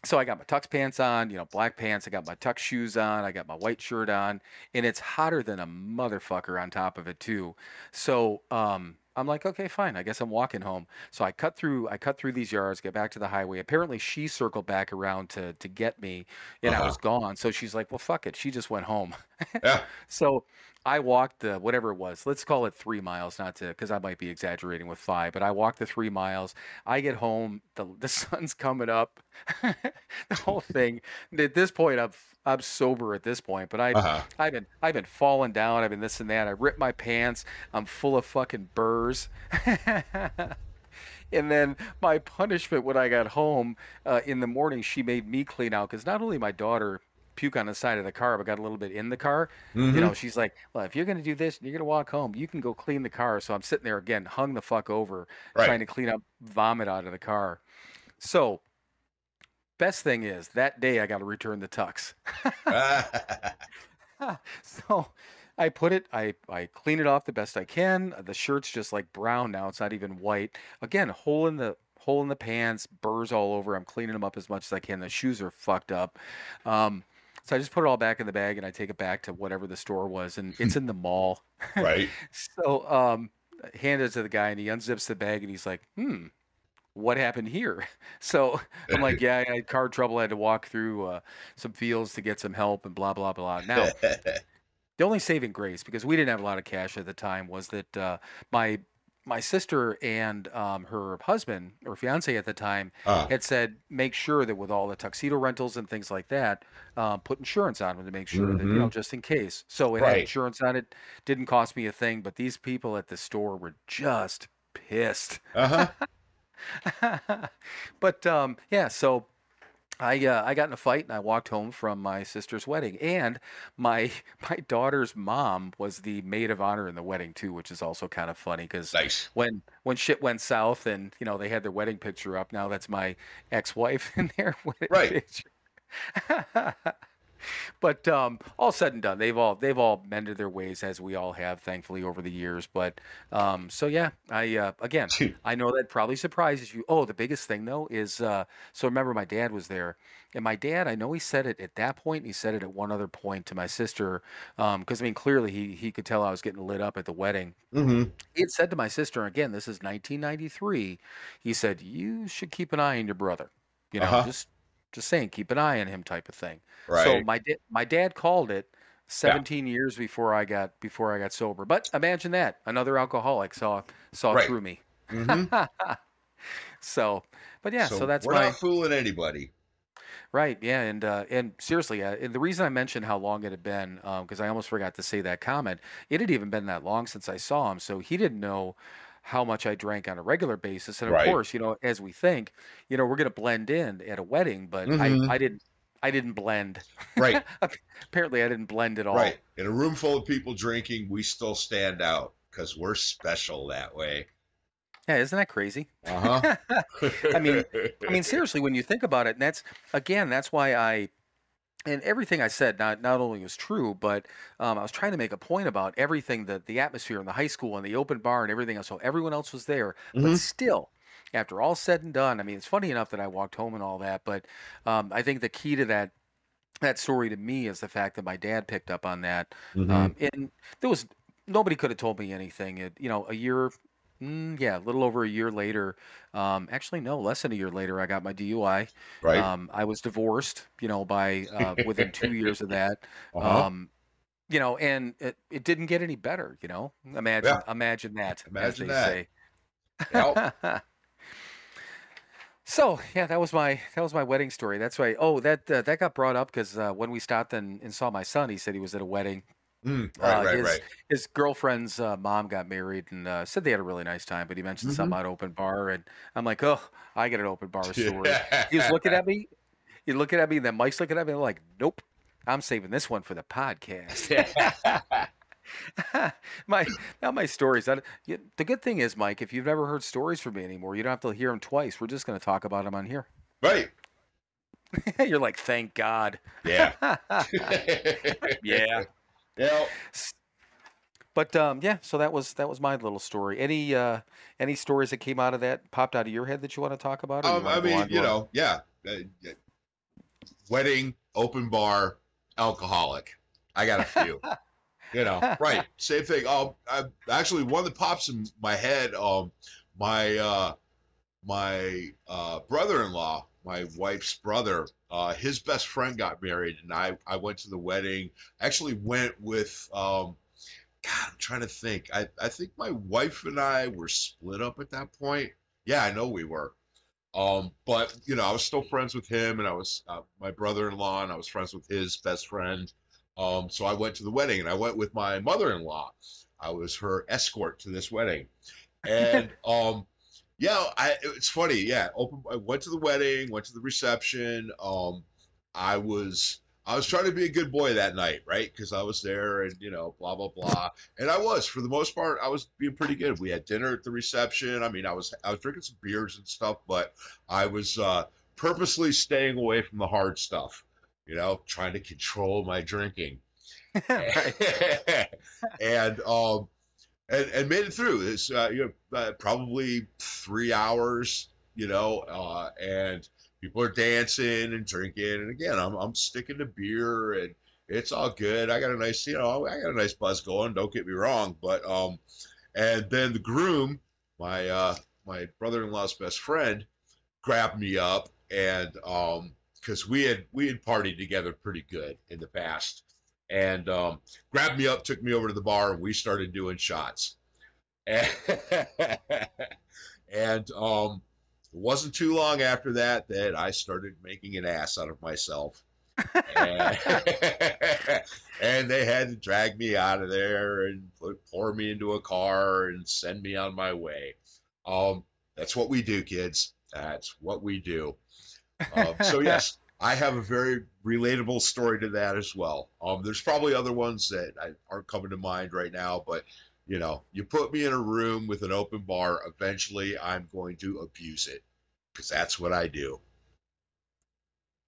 so I got my tux pants on, you know, black pants. I got my tux shoes on. I got my white shirt on, and it's hotter than a motherfucker on top of it too. So um, I'm like, okay, fine. I guess I'm walking home. So I cut through. I cut through these yards, get back to the highway. Apparently, she circled back around to to get me, and I Uh-huh. was gone. So she's like, well, fuck it. She just went home. Yeah. So I walked the whatever it was. Let's call it three miles, not to because I might be exaggerating with five, but I walked the three miles. I get home, the the sun's coming up, the whole thing. At this point, I'm I'm sober at this point, but I Uh-huh. I've been I've been falling down. I've been this and that. I ripped my pants. I'm full of fucking burrs. and then my punishment when I got home uh, in the morning, she made me clean out because not only my daughter puke on the side of the car, but got a little bit in the car. You Mhm. know, she's like, "Well, if you're gonna do this and you're gonna walk home, you can go clean the car." So I'm sitting there again, hung the fuck over, Right. trying to clean up vomit out of the car. So, best thing is that day I got to return the tux. so I put it, I I clean it off the best I can. The shirt's just like brown now; it's not even white. Again, hole in the hole in the pants, burrs all over. I'm cleaning them up as much as I can. The shoes are fucked up. Um, so I just put it all back in the bag and I take it back to whatever the store was, and it's in the mall. right. So um, I hand it to the guy, and he unzips the bag, and he's like, "Hmm, what happened here?" So I'm like, "Yeah, I had car trouble. I had to walk through uh, some fields to get some help, and blah blah blah." Now, the only saving grace, because we didn't have a lot of cash at the time, was that uh, my my sister and um, her husband or fiance at the time Uh, had said make sure that with all the tuxedo rentals and things like that, uh, put insurance on them to make sure that you know just in case. So it had insurance on it. Didn't cost me a thing, but these people at the store were just pissed. uh-huh. but um, yeah, so I uh, I got in a fight and I walked home from my sister's wedding, and my my daughter's mom was the maid of honor in the wedding too, which is also kind of funny because Nice. when when shit went south and you know they had their wedding picture up, now that's my ex-wife in their wedding Right. picture. but um, all said and done, they've all they've all mended their ways as we all have, thankfully, over the years. But um, so yeah, I uh, again, I know that probably surprises you. Oh, the biggest thing though is uh, so remember my dad was there, and my dad, I know he said it at that point, and he said it at one other point to my sister, because I mean clearly he he could tell I was getting lit up at the wedding. hmm He had said to my sister, again, this is 1993. He said you should keep an eye on your brother. You know, Uh-huh. just just saying, keep an eye on him, type of thing. Right. So my da- my dad called it 17 years before I got before I got sober. But imagine that another alcoholic saw saw Right. through me. hmm so, but yeah, so, that's we're my not fooling anybody. right. Yeah, and uh, and seriously, uh, and the reason I mentioned how long it had been because I almost forgot to say that comment. It had even been that long since I saw him, so he didn't know how much I drank on a regular basis. And of Right. course, you know, as we think, you know, we're going to blend in at a wedding, but Mhm. I, I didn't. I didn't blend. Right. Apparently, I didn't blend at all. Right. In a room full of people drinking, we still stand out because we're special that way. Yeah, isn't that crazy? Uh huh. I mean, I mean, seriously, when you think about it, and that's again, that's why I, and everything I said not not only was true, but um, I was trying to make a point about everything that the atmosphere in the high school and the open bar and everything else. So everyone else was there, but Mhm. still, after all said and done, I mean, it's funny enough that I walked home and all that, but um, I think the key to that that story to me is the fact that my dad picked up on that, Mhm. um, and there was nobody could have told me anything. It, you know, a year, mm, yeah, a little over a year later. Um, actually, no, less than a year later, I got my DUI. right. Um, I was divorced. You know, by uh, within two years of that. uh-huh. Um, you know, and it, it didn't get any better. You know, imagine imagine that, as Imagine they that. say. Yep. So yeah, that was my that was my wedding story. That's right. Oh, that uh, that got brought up because uh, when we stopped and, and saw my son, he said he was at a wedding. Mm, Uh, right, right, his, right. his girlfriend's uh, mom got married and uh, said they had a really nice time, but he mentioned something Mm-hmm. about open bar, and I'm like, oh, I get an open bar story. He's looking at me. He's looking at me, and then Mike's looking at me. I'm like, nope, I'm saving this one for the podcast. my now my stories. The good thing is, Mike, if you've never heard stories from me anymore, you don't have to hear them twice. We're just going to talk about them on here. right. You're like, thank God. Yeah. yeah. Yeah. But um, yeah, so that was that was my little story. Any uh, any stories that came out of that popped out of your head that you want to talk about? or Um, I mean, you know, yeah. Uh, yeah. Wedding, open bar, alcoholic. I got a few. you know, right. Same thing. Um, I, actually, one that pops in my head. Um, my uh, my uh, brother-in-law, my wife's brother, uh, his best friend got married, and I I went to the wedding. Actually, went with um. God, I'm trying to think. I, I think my wife and I were split up at that point. Yeah, I know we were. Um, but you know, I was still friends with him, and I was uh, my brother-in-law, and I was friends with his best friend. Um, so I went to the wedding, and I went with my mother-in-law. I was her escort to this wedding, and um, yeah, I, it's funny. Yeah, open. I went to the wedding, went to the reception. Um, I was I was trying to be a good boy that night, right? Because I was there, and you know, blah blah blah, and I was for the most part. I was being pretty good. We had dinner at the reception. I mean, I was I was drinking some beers and stuff, but I was uh, purposely staying away from the hard stuff. You know, trying to control my drinking. and um and, and made it through. It's uh, you know uh, probably three hours you know uh and people are dancing and drinking. And again i'm, I'm sticking to beer and it's all good. I got a nice you know i got a nice buzz going don't get me wrong. But um and then the groom my uh my brother-in-law's best friend grabbed me up and um because we had we had partied together pretty good in the past and um, grabbed me up, took me over to the bar, and we started doing shots. And, and um, it wasn't too long after that that I started making an ass out of myself. and, and they had to drag me out of there and put, pour me into a car and send me on my way. Um, that's what we do, kids. That's what we do. Um, so yes, I have a very relatable story to that as well. Um, there's probably other ones that I, aren't coming to mind right now, but you know, you put me in a room with an open bar, eventually I'm going to abuse it because that's what I do.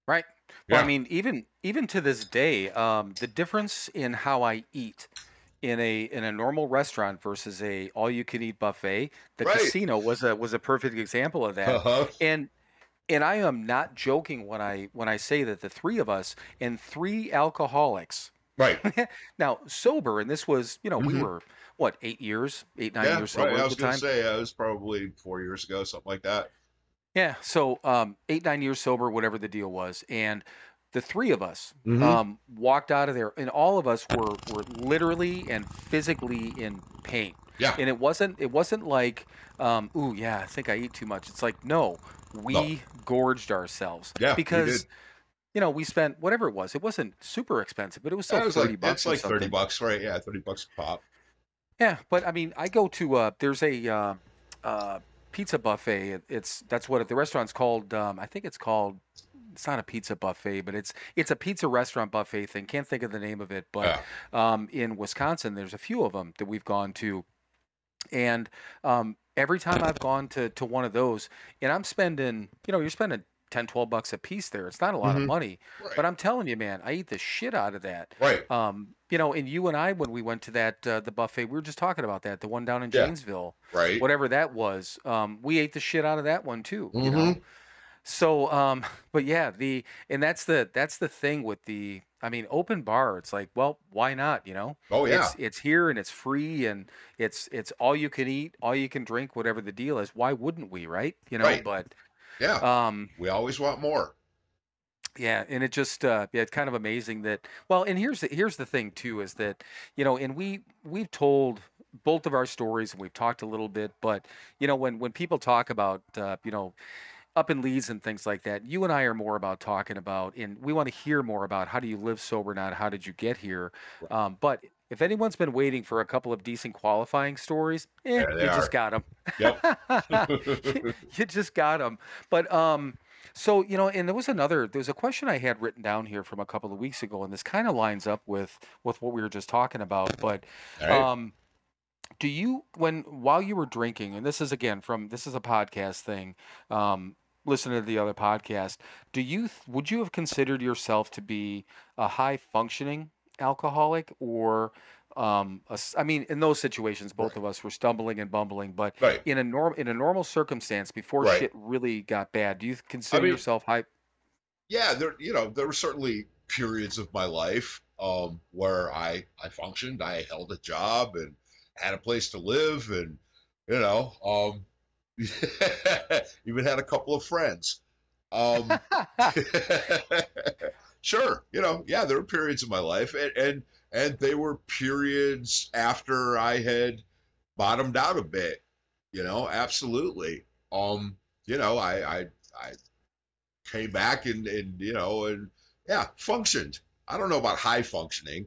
Right. Well, I mean, even even to this day, um, the difference in how I eat in a in a normal restaurant versus a all you can eat buffet, the Right. casino was a was a perfect example of that. Uh-huh. And and I am not joking when I when I say that the three of us and three alcoholics Right. now sober, and this was you know we Mhm. were what eight years, eight nine yeah. years sober Right. I at was gonna time. say it was probably four years ago, something like that. Yeah, so um, eight nine years sober, whatever the deal was, and the three of us Mhm. um, walked out of there, and all of us were were literally and physically in pain. Yeah. and it wasn't it wasn't like, um, ooh yeah, I think I eat too much. It's like no, we gorged ourselves. Yeah, because you know we spent whatever it was. It wasn't super expensive, but it was still That was thirty like bucks. it's like thirty bucks, right? Yeah, thirty bucks a pop. Yeah, but I mean, I go to uh, there's a uh, uh, pizza buffet. It, it's that's what it, the restaurant's called. Um, I think it's called. It's not a pizza buffet, but it's it's a pizza restaurant buffet thing. Can't think of the name of it, but Yeah. um, in Wisconsin, there's a few of them that we've gone to, and um, every time I've gone to to one of those, and I'm spending, you know, you're spending 10, 12 bucks a piece there. It's not a lot Mhm. of money, Right. but I'm telling you, man, I eat the shit out of that. right. Um, you know, and you and I, when we went to that uh, the buffet, we were just talking about that, the one down in Yeah. Janesville, Right. whatever that was. Um, we ate the shit out of that one too. You know, so um, but yeah, the and that's the that's the thing with the, I mean, open bar. It's like, well, why not? You know, Oh yeah. it's it's here and it's free and it's it's all you can eat, all you can drink, whatever the deal is. Why wouldn't we, right? You know, Right. but yeah. um, we always want more. yeah, and it just uh yeah, it's kind of amazing that well, and here's the here's the thing too is that, you know, and we we've told both of our stories and we've talked a little bit, but you know, when when people talk about uh, you know, open leads and things like that, you and I are more about talking about and we want to hear more about how do you live sober, now? how did you get here. Right. Um, but if anyone's been waiting for a couple of decent qualifying stories, eh, you are. just got them. Yep. you just got them. But um, so you know, and there was another. There was a question I had written down here from a couple of weeks ago, and this kind of lines up with with what we were just talking about. But right. um, do you when while you were drinking, and this is again from this is a podcast thing. Um, listen to the other podcast. Do you would you have considered yourself to be a high functioning alcoholic or um a I mean in those situations both Right. of us were stumbling and bumbling but right. in a norm in a normal circumstance before Right. shit really got bad do you consider mean- yourself high yeah, there you know there were certainly periods of my life um, where I I functioned, I held a job and had a place to live, and you know um, even had a couple of friends. Um, sure, you know, yeah, there were periods of my life, and and and they were periods after I had bottomed out a bit. You know, absolutely. Um, you know, I I I came back and and you know and yeah functioned i don't know about high functioning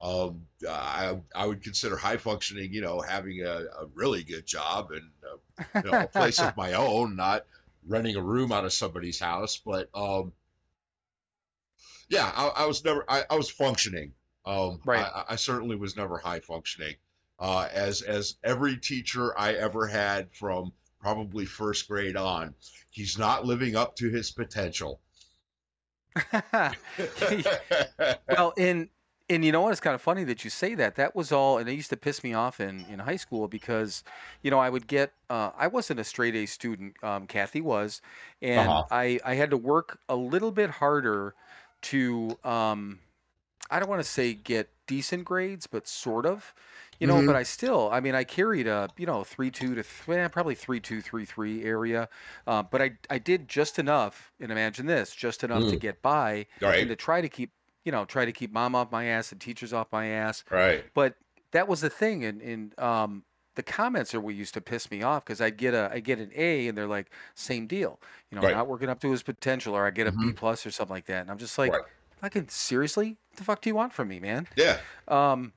um i i would consider high functioning you know having a, a really good job and uh, you know a place of my own not renting a room out of somebody's house. But um yeah i, I was never I, I was functioning. Um Right. I, I certainly was never high functioning. Uh as as every teacher i ever had from probably first grade on he's not living up to his potential. Well and and you know what it's kind of funny that you say that that was all and it used to piss me off in in high school because you know i would get uh, i wasn't a straight a student um, kathy was and Uh-huh. i i had to work a little bit harder to um i don't want to say get decent grades but sort of you know Mhm. but i still i mean i carried a you know 3 2 to th- eh, probably 3 2 3 3 area uh, but i i did just enough and imagine this just enough to Mm. get by right. and to try to keep you know try to keep mom off my ass and teachers off my ass right but that was the thing and and um the comments are what used to piss me off because I'd get a I get an A and they're like same deal you know Right. not working up to his potential or I get a B Mhm. plus or something like that and I'm just like Right. fucking seriously what the fuck do you want from me man yeah um,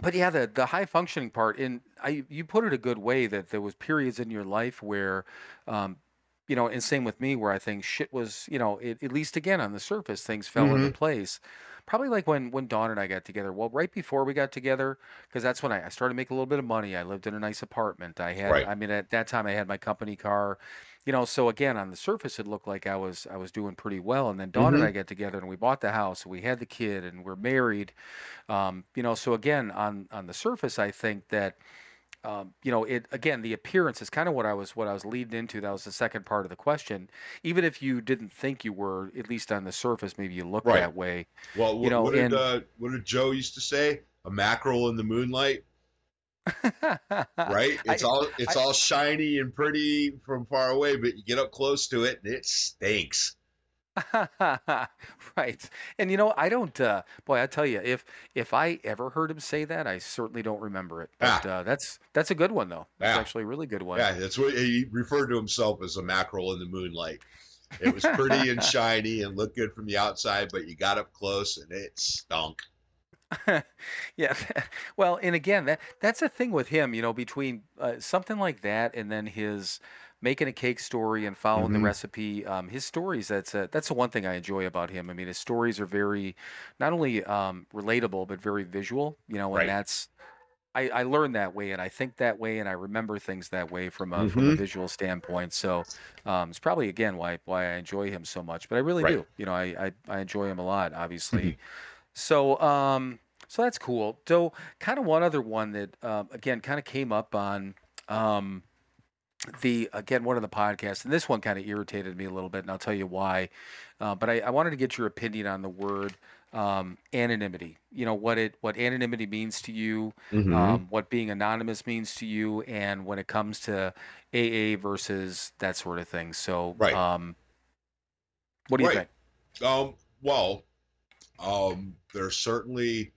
but yeah, the the high functioning part, and I you put it a good way that there was periods in your life where, um, you know, and same with me where I think shit was, you know, it, at least again on the surface things fell into place. Probably like when when Dawn and I got together. Well, right before we got together, because that's when I, I started making a little bit of money. I lived in a nice apartment. I had, Right. I mean, at that time I had my company car. you know, so again, on the surface, it looked like I was I was doing pretty well. And then Dawn and Mhm. I get together and we bought the house, and we had the kid, and we're married. Um, you know, so again, on on the surface, I think that um, you know, it again, the appearance is kind of what I was what I was leading into. That was the second part of the question. Even if you didn't think you were, at least on the surface, maybe you look Right. that way. Well, You what, know, what did and- uh, what did Joe used to say? A mackerel in the moonlight, right? It's I- all it's I- all shiny and pretty from far away, but you get up close to it and it stinks. right. And you know, I don't. Uh, boy, I tell you, if if I ever heard him say that, I certainly don't remember it. But uh, that's that's a good one though. That's Yeah. actually a really good one. Yeah, that's what he referred to himself as a mackerel in the moonlight. It was pretty and shiny and looked good from the outside, but you got up close and it stunk. yeah. Well, and again, that that's a thing with him. You know, between uh, something like that and then his making a cake story and following the Mhm. recipe. Um, his stories. That's a, that's the one thing I enjoy about him. I mean, his stories are very not only um, relatable but very visual. You know, and Right. that's. I, I learned that way, and I think that way, and I remember things that way from a from a Mhm. visual standpoint. So um, it's probably again why why I enjoy him so much. But I really Right. do. You know, I, I I enjoy him a lot. Obviously, Mhm. so um, so that's cool. So kind of one other one that um, again kind of came up on um, the again one of the podcasts, and this one kind of irritated me a little bit, and I'll tell you why. Uh, but I, I wanted to get your opinion on the word um, anonymity. You know what it what anonymity means to you, Mm-hmm. um, what being anonymous means to you, and when it comes to AA versus that sort of thing. So, Right. um, what do you Right. think? Um, well, um, there's certainly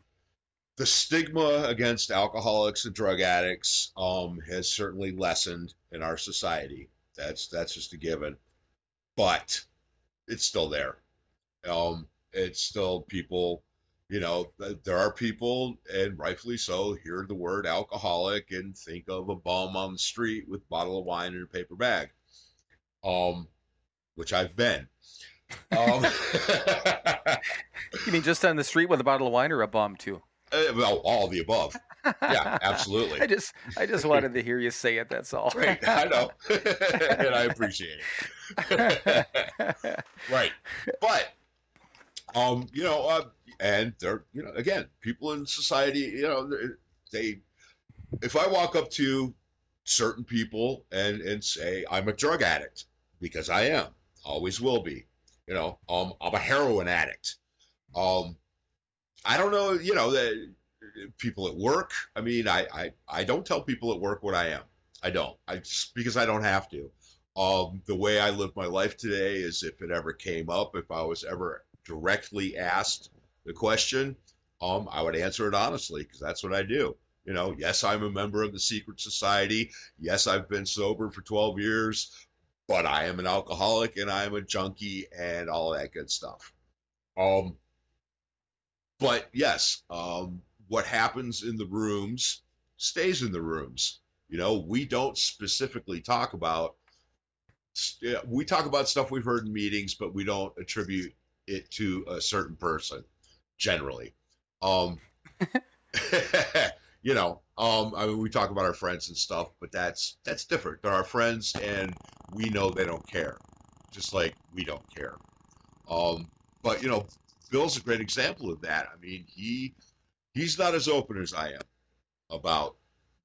the stigma against alcoholics and drug addicts um, has certainly lessened in our society. That's that's just a given, but it's still there. Um, it's still people. You know, there are people, and rightfully so, hear the word alcoholic and think of a bum on the street with a bottle of wine in a paper bag. Um, which I've been. Um, You mean just on the street with a bottle of wine or a bum too? Uh, well, all the above. Yeah, absolutely. I just I just wanted to hear you say it. That's all. Great, I know, and I appreciate it. right, but um, you know, uh, and they're you know, again, people in society, you know, they. If I walk up to certain people and and say I'm a drug addict because I am, always will be, you know, um, I'm a heroin addict. Um, I don't know, you know, the people at work. I mean, I, I, I don't tell people at work what I am. I don't. I just because I don't have to. Um, the way I live my life today is if it ever came up, if I was ever directly asked the question, um, I would answer it honestly because that's what I do. You know, yes, I'm a member of the secret society. Yes, I've been sober for 12 years, but I am an alcoholic and I am a junkie and all that good stuff. Um, but yes, um, what happens in the rooms stays in the rooms. You know, we don't specifically talk about. We talk about stuff we've heard in meetings, but we don't attribute it to a certain person. Generally, um, you know, um, I mean, we talk about our friends and stuff, but that's that's different. They're our friends, and we know they don't care, just like we don't care. Um, but you know, Bill's a great example of that. I mean, he he's not as open as I am about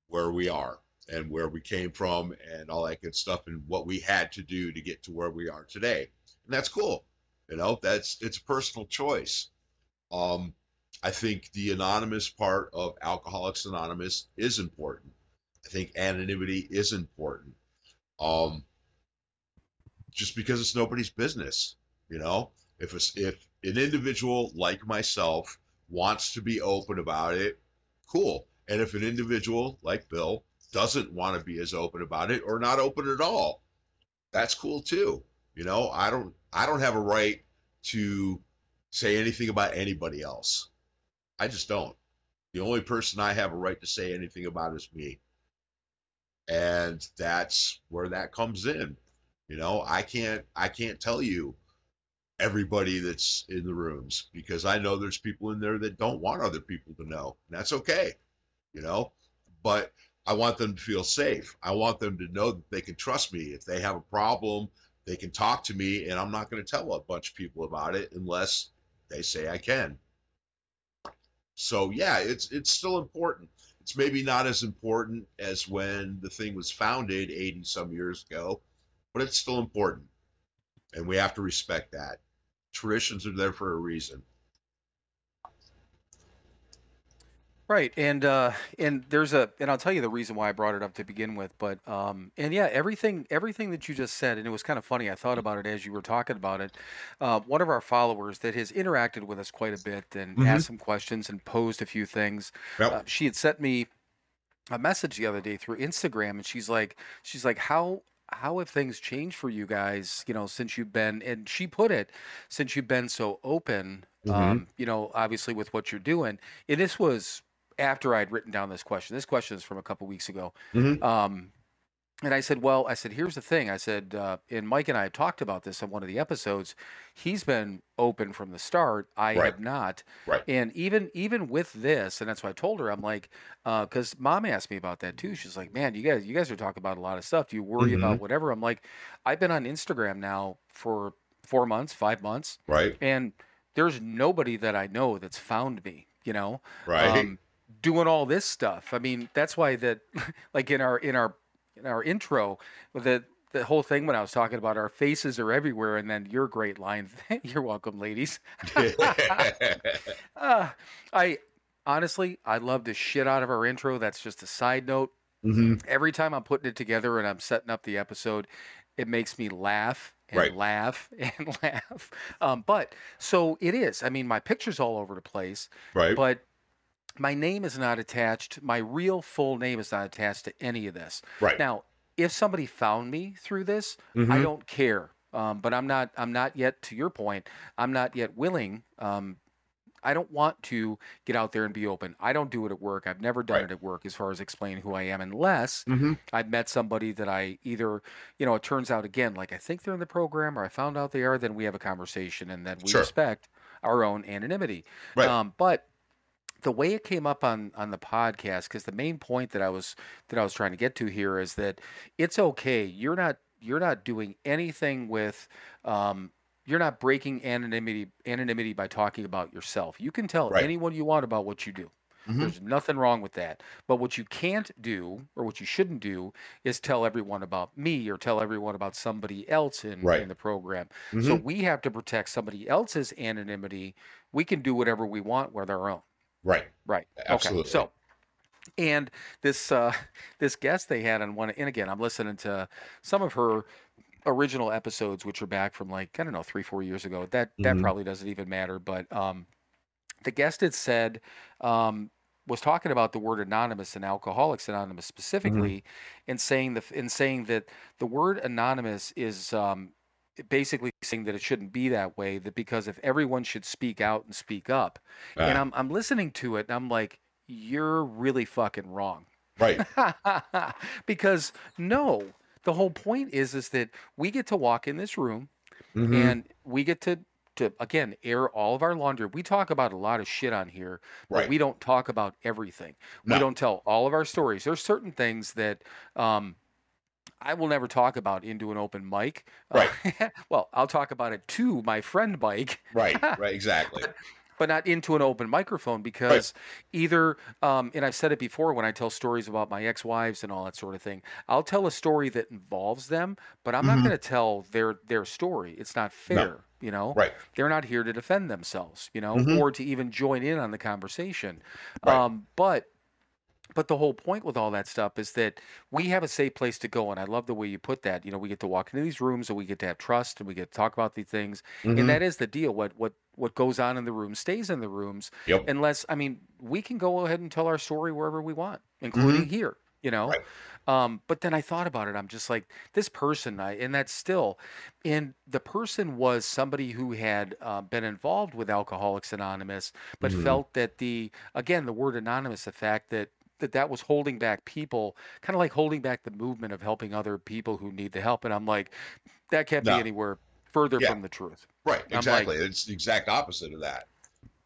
where we are and where we came from and all that good stuff and what we had to do to get to where we are today. And that's cool. You know, that's it's a personal choice. Um, I think the anonymous part of Alcoholics Anonymous is important. I think anonymity is important. Um, just because it's nobody's business, you know. If a, if an individual like myself wants to be open about it, cool. And if an individual like Bill doesn't want to be as open about it or not open at all, that's cool too. You know, I don't I don't have a right to say anything about anybody else. I just don't. The only person I have a right to say anything about is me. And that's where that comes in. You know, I can't I can't tell you everybody that's in the rooms because I know there's people in there that don't want other people to know. And that's okay. You know? But I want them to feel safe. I want them to know that they can trust me. If they have a problem, they can talk to me, and I'm not going to tell a bunch of people about it unless they say I can. So yeah, it's it's still important. It's maybe not as important as when the thing was founded 80 some years ago, but it's still important. And we have to respect that. Traditions are there for a reason. Right, and uh, and there's a, and I'll tell you the reason why I brought it up to begin with, but um, and yeah, everything everything that you just said, and it was kind of funny. I thought about it as you were talking about it. Uh, one of our followers that has interacted with us quite a bit and Mhm. asked some questions and posed a few things. Yep. Uh, she had sent me a message the other day through Instagram, and she's like, she's like, how how have things changed for you guys? You know, since you've been, and she put it, since you've been so open. Mhm. Um, you know, obviously with what you're doing, and this was after I'd written down this question. This question is from a couple weeks ago. Mhm. Um, and I said, well, I said, here's the thing. I said, uh, and Mike and I had talked about this on one of the episodes. He's been open from the start. I Right. have not. Right. And even even with this, and that's why I told her, I'm like, because mom asked me about that too. She's like, man, you guys, you guys are talking about a lot of stuff. Do you worry about whatever? I'm like, I've been on Instagram now for four months, five months, Right. and there's nobody that I know that's found me. You know, Right. um, doing all this stuff. I mean, that's why that, like in our in our in our intro, the the whole thing when I was talking about our faces are everywhere, and then your great line. You're welcome, ladies. Uh, I honestly, I love the shit out of our intro. That's just a side note. hmm Every time I'm putting it together and I'm setting up the episode, it makes me laugh and Right. laugh and laugh. Um, but so it is. I mean, my picture's all over the place Right. but my name is not attached. My real full name is not attached to any of this. right. Now, if somebody found me through this, I Mhm. don't care. Um, but I'm not. I'm not yet. To your point, I'm not yet willing. Um, I don't want to get out there and be open. I don't do it at work. I've never done Right. it at work as far as explaining who I am, unless hmm I've met somebody that I either, you know, it turns out again, like I think they're in the program or I found out they are, then we have a conversation and then we Sure. respect our own anonymity. Right. Um, but the way it came up on on the podcast, because the main point that I was that I was trying to get to here is that it's okay. You're not you're not doing anything with um, you're not breaking anonymity anonymity by talking about yourself. You can tell Right. anyone you want about what you do. Mhm. There's nothing wrong with that. But what you can't do, or what you shouldn't do, is tell everyone about me or tell everyone about somebody else in, Right. in the program. So Mhm. we have to protect somebody else's anonymity. We can do whatever we want with our own. Right. Right. Absolutely. Okay. So, and this uh, this guest they had on one, and again, I'm listening to some of her original episodes, which are back from like I don't know three, four years ago. That that Mhm. probably doesn't even matter. But um, the guest had said um, was talking about the word anonymous and Alcoholics Anonymous specifically, and saying the in saying that the word anonymous is um, basically saying that it shouldn't be that way. That because if everyone should speak out and speak up, and I'm I'm listening to it and I'm like, you're really fucking wrong. right. because no, the whole point is is that we get to walk in this room Mhm. and we get to to again air all of our laundry. We talk about a lot of shit on here, but we don't talk about everything. We don't tell all of our stories. There's certain things that um I will never talk about into an open mic. Uh, well, I'll talk about it to my friend Mike, Right. Right. Exactly. but not into an open microphone because either um, and i've said it before when i tell stories about my ex-wives and all that sort of thing i'll tell a story that involves them but i'm not Mhm. going to tell their their story it's not fair you know Right. they're not here to defend themselves you know Mhm. or to even join in on the conversation Right. um, but but the whole point with all that stuff is that we have a safe place to go and i love the way you put that you know we get to walk into these rooms and we get to have trust and we get to talk about these things Mhm. and that is the deal what what what goes on in the room stays in the rooms Yep. unless i mean we can go ahead and tell our story wherever we want including here you know Right. um, but then i thought about it i'm just like this person I, and that's still and the person was somebody who had uh, been involved with alcoholics anonymous but Mhm. felt that the again the word anonymous the fact that that that was holding back people kind of like holding back the movement of helping other people who need the help and i'm like that can't No. be anywhere further Yeah. from the truth Right. Exactly. it's the exact opposite of that.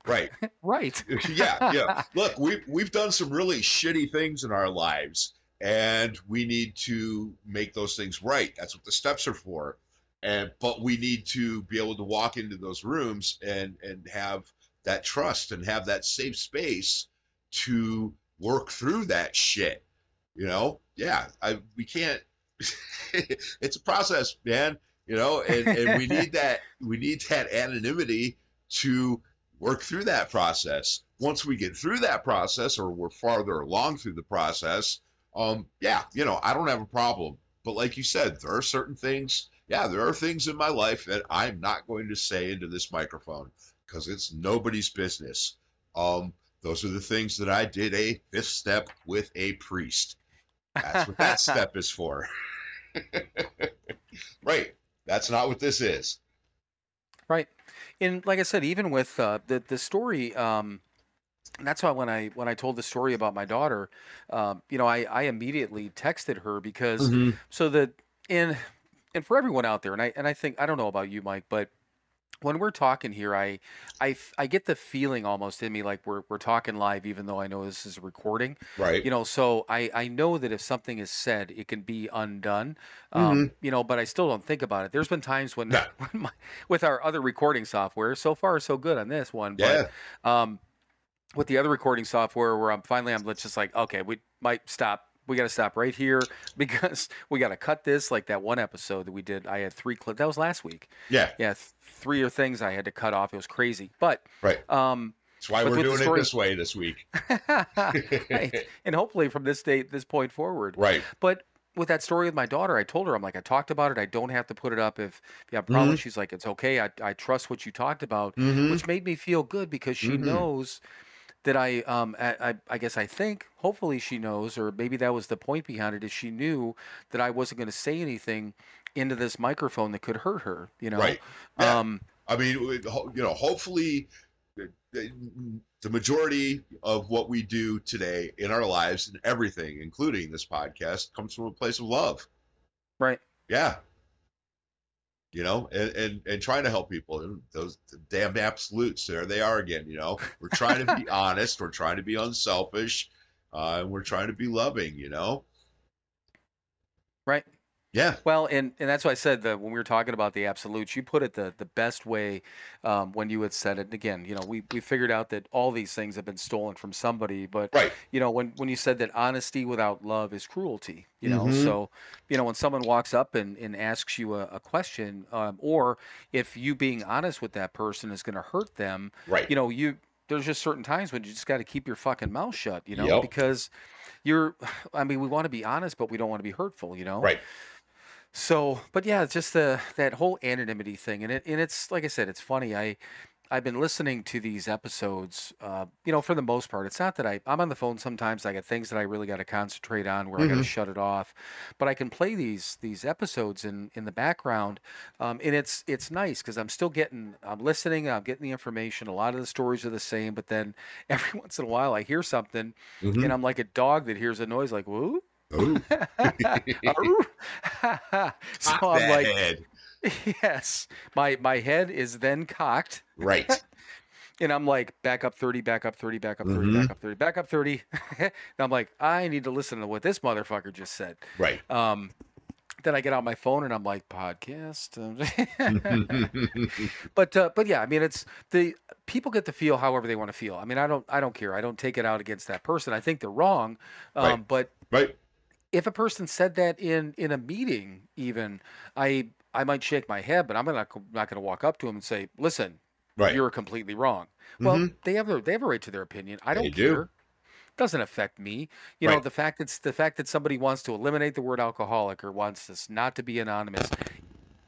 Right. right yeah. Yeah. Look, we've we've done some really shitty things in our lives, and we need to make those things right. That's what the steps are for. And but we need to be able to walk into those rooms and and have that trust and have that safe space to work through that shit. You know, yeah, I we can't. it's a process, man. You know, and, and we need that we need that anonymity to work through that process. Once we get through that process, or we're farther along through the process, um, yeah, you know, I don't have a problem. But like you said, there are certain things. Yeah, there are things in my life that I'm not going to say into this microphone because it's nobody's business. Um, those are the things that I did a fifth step with a priest. That's what that step is for. right. That's not what this is. Right. And like I said, even with uh, the the story, um, that's why when I when I told the story about my daughter, um, you know, I I immediately texted her because so that in and for everyone out there, and I and I think I don't know about you, Mike, but when we're talking here, I, I, I get the feeling almost in me like we're we're talking live, even though I know this is a recording. Right. You know, so I I know that if something is said, it can be undone. Um, You know, but I still don't think about it. There's been times when, Yeah. when my, with our other recording software, so far so good on this one, Yeah. but um, with the other recording software, where I'm finally I'm let's just like, okay, we might stop. We got to stop right here because we got to cut this. Like that one episode that we did, I had three clips. That was last week Yeah. yeah, th- three or things I had to cut off. It was crazy, but Right. um, That's why we're doing it this way this week. right. and hopefully from this date, this point forward. Right. But with that story with my daughter, I told her, I'm like, I talked about it. I don't have to put it up if, if you have a problem. She's like, it's okay. I, I trust what you talked about, Mm-hmm. which made me feel good because she Mhm. knows that I, um, I, I- guess I think, hopefully she knows, or maybe that was the point behind it, is she knew that I wasn't going to say anything into this microphone that could hurt her, you know? Right. Yeah. Um, I mean, you know, hopefully, the the majority of what we do today in our lives and everything, including this podcast, comes from a place of love. right. Yeah. You know, and, and, and trying to help people. And Those damn absolutes, there they are again. You know, we're trying to be honest, we're trying to be unselfish, uh, and we're trying to be loving. You know, Right. Yeah, Well, and, and that's why I said that when we were talking about the absolutes, you put it the, the best way um, when you had said it. And again, you know, we, we figured out that all these things have been stolen from somebody. But, right, you know, when, when you said that honesty without love is cruelty, you know, Mhm. so, you know, when someone walks up and, and asks you a, a question, um, or if you being honest with that person is going to hurt them, right, you know, you there's just certain times when you just got to keep your fucking mouth shut, you know, Yep. because you're, I mean, we want to be honest, but we don't want to be hurtful, you know? right, So, but yeah, it's just the that whole anonymity thing, and it and it's like I said, it's funny. I I've been listening to these episodes, uh, you know, for the most part. It's not that I I'm on the phone sometimes. I got things that I really got to concentrate on where I got to Mhm. shut it off, but I can play these these episodes in in the background, um, and it's it's nice because I'm still getting I'm listening, I'm getting the information. A lot of the stories are the same, but then every once in a while I hear something, Mhm. and I'm like a dog that hears a noise like whoop. Ooh, so I'm like, head. yes, my my head is then cocked, right, and I'm like, back up thirty, back up thirty, back up 30 Mhm. back up thirty, back up thirty. and I'm like, I need to listen to what this motherfucker just said. right. Um, then I get out my phone and I'm like, podcast. but uh, but yeah, I mean, it's the people get to feel however they want to feel. I mean, I don't I don't care. I don't take it out against that person. I think they're wrong. Um, Right. But right, if a person said that in in a meeting even i i might shake my head but i'm not not going to walk up to them and say listen right. you're completely wrong well Mhm. they have a they have a right to their opinion i don't They do. care doesn't affect me you know the fact it's the fact that somebody wants to eliminate the word alcoholic or wants this not to be anonymous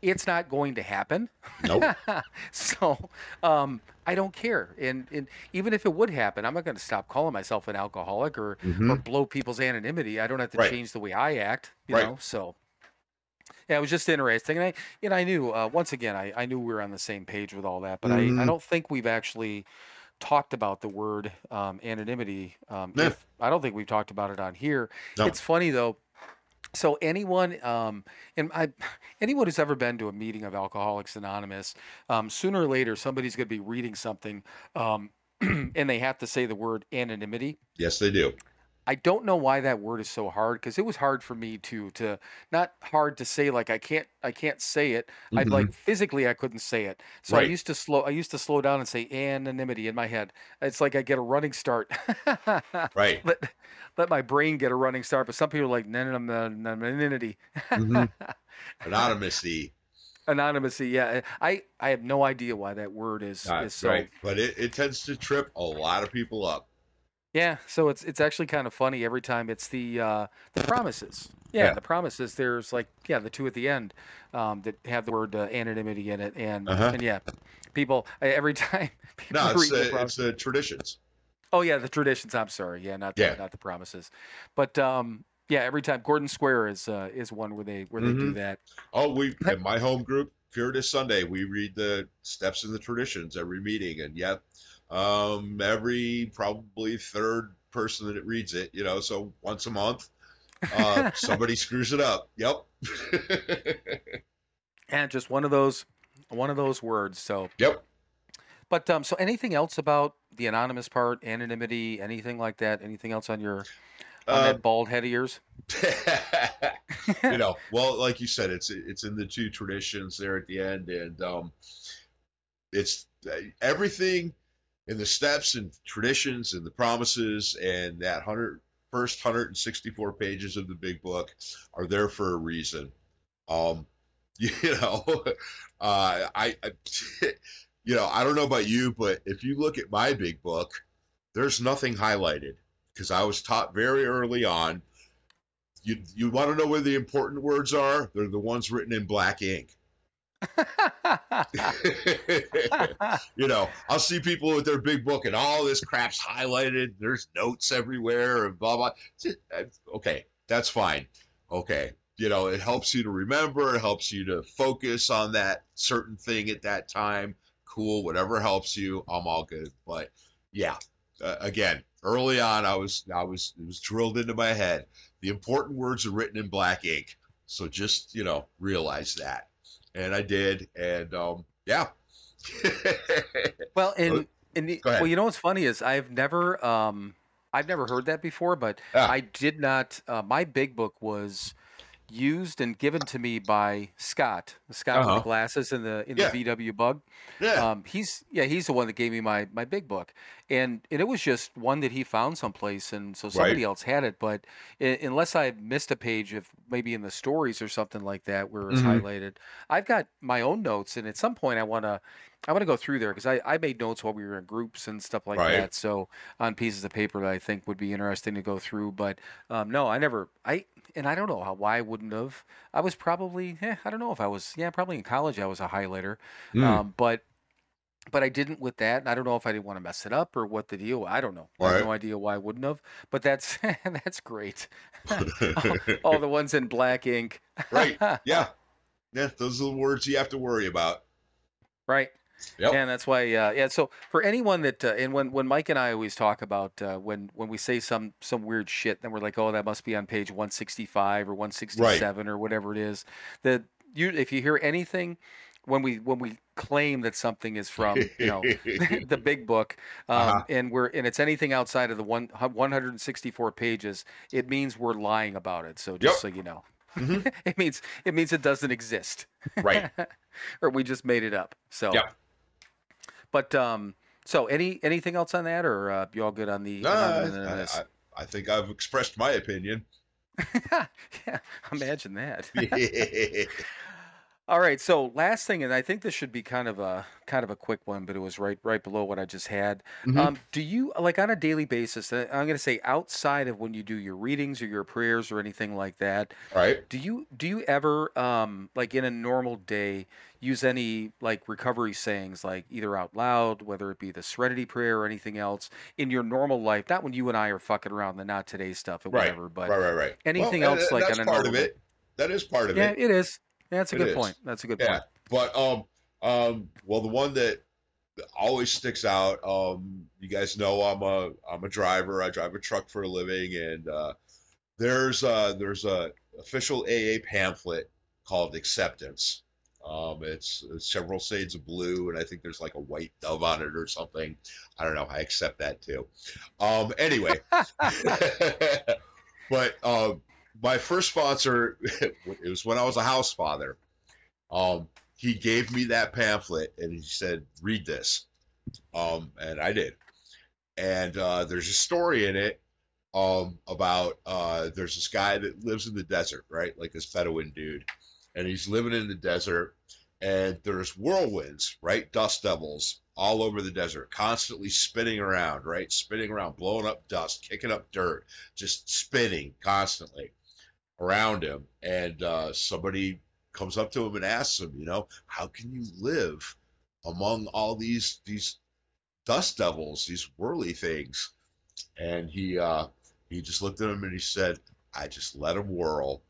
it's not going to happen Nope. so um i don't care and and even if it would happen i'm not going to stop calling myself an alcoholic or or Mhm. blow people's anonymity. I don't have to Right. change the way I act, you Right. know. So yeah, it was just interesting, and I and I knew uh, once again I, I knew we were on the same page with all that, but I, I Mhm. don't think we've actually talked about the word um, anonymity. Um, Yeah. if, I don't think we've talked about it on here. No. It's funny though. So anyone, um, and I, anyone who's ever been to a meeting of Alcoholics Anonymous, um, sooner or later somebody's going to be reading something, um, and they have to say the word anonymity. Yes, they do. I don't know why that word is so hard because it was hard for me to to not hard to say like I can't I can't say it. I'd Mhm. like physically I couldn't say it. So I used to slow I used to slow down and say anonymity in my head. It's like I get a running start. Right. let let my brain get a running start. But some people are like anonymity. Mhm. Anonymity. Anonymity, yeah. I I have no idea why that word is is so right. But it, it tends to trip a lot of people up. Yeah, so it's it's actually kind of funny every time it's the uh, the promises. Yeah, Yeah. the promises. There's like yeah, the two at the end um, that have the word uh, anonymity in it, and Uh-huh. and yeah, people every time people No, it's the uh, it's the traditions. oh yeah, the traditions. I'm sorry, yeah, not the, Yeah. not the promises, but um, yeah, every time Gordon Square is uh, is one where they where they do Mhm. that. Oh, we in my home group, Fear This Sunday, we read the steps and the traditions every meeting, and yep, um, every probably third person that reads it, you know, so once a month, uh, somebody screws it up. Yep. And just one of those one of those words. So, yep. but um, so anything else about the anonymous part, anonymity, anything like that? Anything else on your on Uh, that bald head of yours? you know, well, like you said, it's it's in the two traditions there at the end, and um, it's uh, everything in the steps and traditions and the promises and that hundred first 164 pages of the big book are there for a reason. Um, you know, uh, I, I, you know, I don't know about you, but if you look at my big book, there's nothing highlighted because I was taught very early on you you want to know where the important words are? They're the ones written in black ink. you know, I'll see people with their big book and all this crap's highlighted. There's notes everywhere and blah blah. Okay, that's fine. Okay, you know, it helps you to remember. It helps you to focus on that certain thing at that time. Cool, whatever helps you. I'm all good. But yeah, uh, again, early on, I was I was it was drilled into my head. The important words are written in black ink. So just you know realize that, and I did, and um, yeah. Well, and, and the- well, you know what's funny is I've never um I've never heard that before, but Ah. I did not. Uh, my big book was used and given to me by Scott, Scott with Uh-huh. the glasses and the in Yeah. the VW Bug. yeah. Um, he's yeah, he's the one that gave me my my big book, and and it was just one that he found someplace, and so somebody Right. else had it. But i unless I missed a page, if maybe in the stories or something like that where it's Mhm. highlighted, I've got my own notes, and at some point I want to. I want to go through there because I, I made notes while we were in groups and stuff like Right. that. So on pieces of paper that I think would be interesting to go through. But um, no, I never. I and I don't know how why I wouldn't have. I was probably. Eh, I don't know if I was. Yeah, probably in college I was a highlighter. Mm. Um, but but I didn't with that. and I don't know if I didn't want to mess it up or what the deal. I don't know. I have no idea why I wouldn't have. But that's that's great. All the ones in black ink. right. Yeah. Yeah. Those are the words you have to worry about. right. Yep. And that's why, uh, yeah. So for anyone that, uh, and when when Mike and I always talk about uh, when when we say some some weird shit, then we're like, oh, that must be on page one sixty five or one sixty seven or whatever it is. That you, if you hear anything, when we when we claim that something is from, you know, the big book, um, Uh-huh. and we're and it's anything outside of the one 164 pages, it means we're lying about it. So just Yep. so you know, Mhm. it means it means it doesn't exist, Right. or we just made it up. So, Yep. But um, so any anything else on that, or uh, you all good on the? No? I, I, I think I've expressed my opinion. yeah, imagine that. All right, so last thing, and I think this should be kind of a kind of a quick one, but it was right right below what I just had. Mhm. Um, do you like on a daily basis? uh, I'm going to say outside of when you do your readings or your prayers or anything like that. right. Do you do you ever um, like in a normal day use any like recovery sayings like either out loud, whether it be the Serenity Prayer or anything else in your normal life? Not when you and I are fucking around the not today stuff or Right. whatever, but right. Right. Right. anything Well, else, like, that's on a part of normal it. That is part of yeah, it. it is. That's a It good is. point. That's a good Yeah. point. But um, um, well, the one that always sticks out. Um, you guys know I'm a I'm a driver. I drive a truck for a living, and uh, there's uh there's a official AA pamphlet called Acceptance. Um, it's, it's several shades of blue, and I think there's like a white dove on it or something. I don't know. I accept that too. Um, anyway, but uh, my first sponsor, it was when I was a house father. Um, he gave me that pamphlet and he said, "Read this," um, and I did. And uh, there's a story in it um, about uh, there's this guy that lives in the desert, right? Like this Bedouin dude, and he's living in the desert, and there's whirlwinds, right? Dust devils all over the desert, constantly spinning around, right? Spinning around, blowing up dust, kicking up dirt, just spinning constantly around him. And uh, somebody comes up to him and asks him, you know, how can you live among all these these dust devils, these whirly things? And he uh, he just looked at him and he said, I just let him whirl.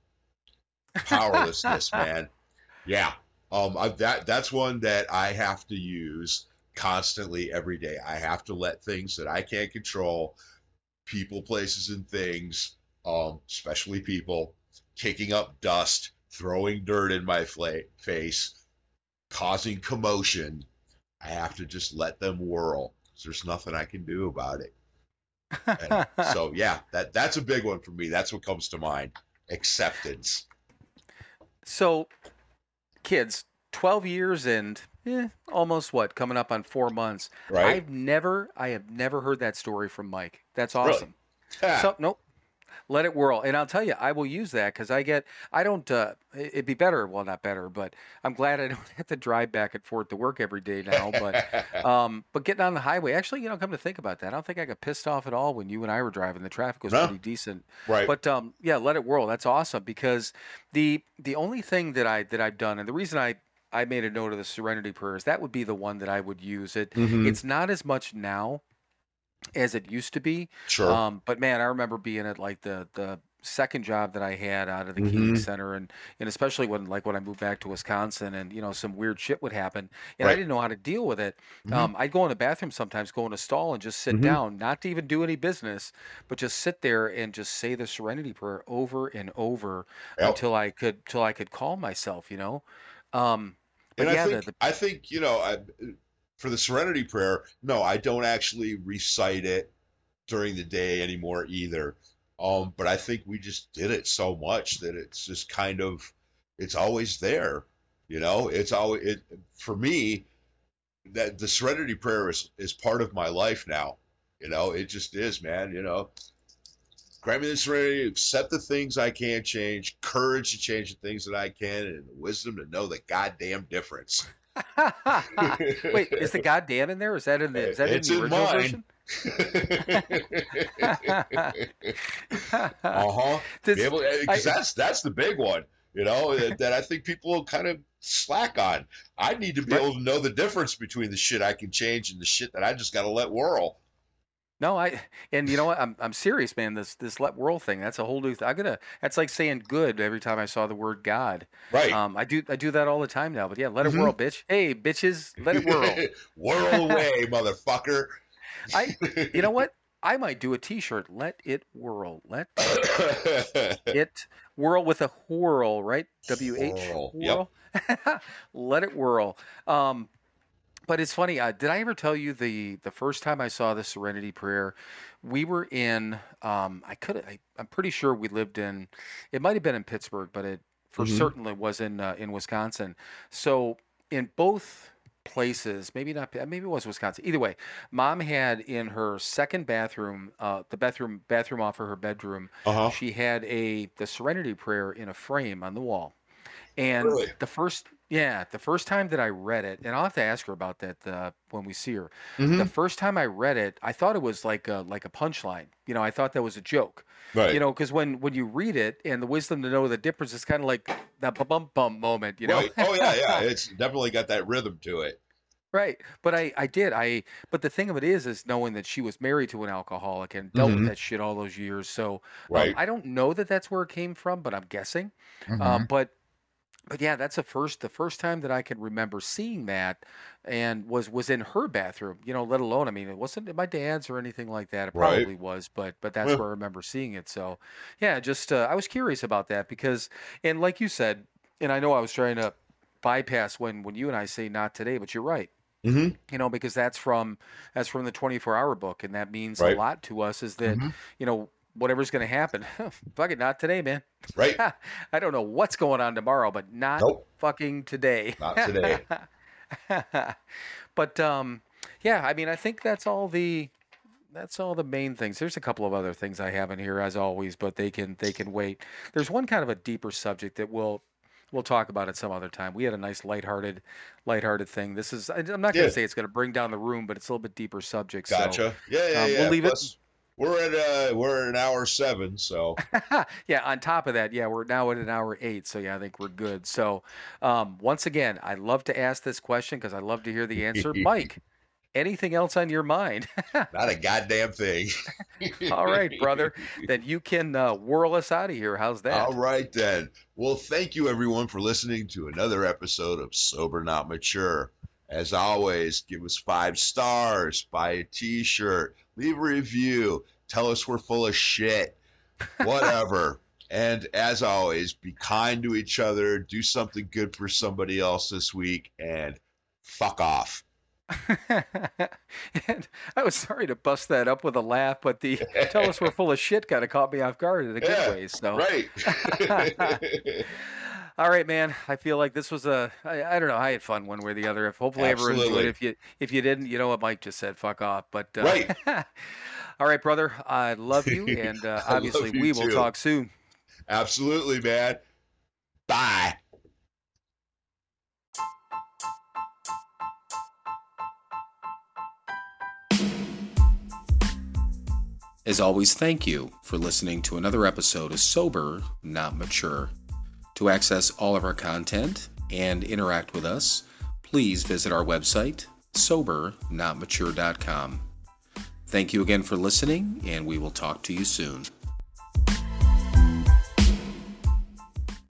Powerlessness, man. Yeah. Um, I, that that's one that I have to use constantly every day. I have to let things that I can't control, people, places, and things, um, especially people, kicking up dust, throwing dirt in my fla- face, causing commotion. I have to just let them whirl. There's nothing I can do about it. And so yeah, that that's a big one for me. That's what comes to mind. Acceptance. So, kids, 12 years and eh, almost what, coming up on four months. Right? I've never, I have never heard that story from Mike. That's Really? awesome. Yeah. So, nope. Let it whirl. And I'll tell you, I will use that because I get, I don't, uh, it- it'd be better. Well, not better, but I'm glad I don't have to drive back and forth to work every day now. But, um, but getting on the highway, actually, you know, come to think about that, I don't think I got pissed off at all when you and I were driving. The traffic was No. pretty decent. right. But um, yeah, let it whirl. That's awesome because the the only thing that I that I've done, and the reason I I made a note of the Serenity prayers, that would be the one that I would use. It Mhm. it's not as much now as it used to be. sure. Um, but man, I remember being at like the the second job that I had out of the Mhm. Center, and and especially when like when I moved back to Wisconsin, and you know some weird shit would happen, and I didn't know how to deal with it. Mhm. Um, I'd go in the bathroom sometimes, go in a stall, and just sit Mhm. down, not to even do any business, but just sit there and just say the Serenity Prayer over and over Yep. until I could till I could calm myself. You know. Um, but and yeah, I the, think the I think you know I, for the Serenity Prayer, no, I don't actually recite it during the day anymore either. Um, but I think we just did it so much that it's just kind of it's always there. You know, it's always it for me that the Serenity Prayer is is part of my life now. You know, it just is, man. You know, grant me the serenity, accept the things I can't change, courage to change the things that I can, and the wisdom to know the goddamn difference. Wait, is the goddamn in there? Is that in the is that It's in the in original mine. version? uh huh. Because that's that's the big one, you know, that, that I think people kind of slack on. I need to be Right. able to know the difference between the shit I can change and the shit that I just got to let whirl. No, I and you know what? I'm I'm serious, man. This this let world thing. That's a whole new. Th- I'm gonna. That's like saying good every time I saw the word God. Right. Um, I do I do that all the time now. But yeah, let it Mhm. whirl, bitch. Hey, bitches, let it whirl. whirl away, motherfucker. I- You know what? I might do a T-shirt. Let it whirl. Let it whirl with a whirl, right? W H Whirl, yep. Let it whirl. Um, but it's funny. Uh, did I ever tell you the the first time I saw the Serenity Prayer? We were in. Um, I could. I, I'm pretty sure we lived in. It might have been in Pittsburgh, but it for Mhm. certain it was in uh, in Wisconsin. So in both places, maybe not. Maybe it was Wisconsin. Either way, mom had in her second bathroom, uh, the bathroom bathroom off of her bedroom, uh huh. she had a the Serenity Prayer in a frame on the wall. And Really? the first, yeah, the first time that I read it, and I'll have to ask her about that uh, when we see her. Mm-hmm. The first time I read it, I thought it was like a like a punchline. You know, I thought that was a joke. Right. You know, because when when you read it and the wisdom to know the difference is kind of like that bum bum bum moment. You know, Right. Oh yeah, yeah. It's definitely got that rhythm to it. Right. But I, I did. I but the thing of it is is knowing that she was married to an alcoholic and dealt Mhm. with that shit all those years. So um, Right. I don't know that that's where it came from, but I'm guessing. Mm-hmm. Um, but but yeah, that's the first the first time that I can remember seeing that, and was was in her bathroom. You know, let alone I mean, it wasn't at my dad's or anything like that. It Right. probably was, but but that's Yeah. where I remember seeing it. So yeah, just uh, I was curious about that because, and like you said, and I know I was trying to bypass when when you and I say not today, but you're right. hmm You know, because that's from that's from the 24 hour book, and that means Right. a lot to us. Is that Mhm. you know whatever's going to happen, fuck it, not today, man. Right. I don't know what's going on tomorrow, but not Nope. fucking today. Not today. but um, yeah, I mean, I think that's all the that's all the main things. There's a couple of other things I have in here as always, but they can they can wait. There's one kind of a deeper subject that we'll we'll talk about at some other time. We had a nice lighthearted lighthearted thing. This is I'm not going Yeah. to say it's going to bring down the room, but it's a little bit deeper subject. so- Gotcha. yeah, yeah, um, yeah. we'll leave it- Plus, We're at uh, we're at an hour seven, so yeah, on top of that, yeah, we're now at an hour eight, so yeah, I think we're good. So, um, once again, I love to ask this question because I love to hear the answer. Mike, anything else on your mind? not a goddamn thing. All right, brother, then you can uh, whirl us out of here. How's that? All right then. Well, thank you everyone for listening to another episode of Sober Not Mature. As always, give us five stars, buy a t-shirt, leave a review, tell us we're full of shit, whatever. and as always, be kind to each other, do something good for somebody else this week, and fuck off. and I was sorry to bust that up with a laugh, but the tell us we're full of shit kind of caught me off guard in a good Yeah, way. So, Right. All right, man. I feel like this was a. I, I don't know. I had fun one way or the other. If hopefully everyone enjoyed it. If you if you didn't, you know what Mike just said. Fuck off. But uh, Right. all right, brother. I love you, and uh, obviously love you we will talk soon. Absolutely, man. Bye. As always, thank you for listening to another episode of Sober, Not Mature. To access all of our content and interact with us, please visit our website, sobernotmature.com. Thank you again for listening, and we will talk to you soon.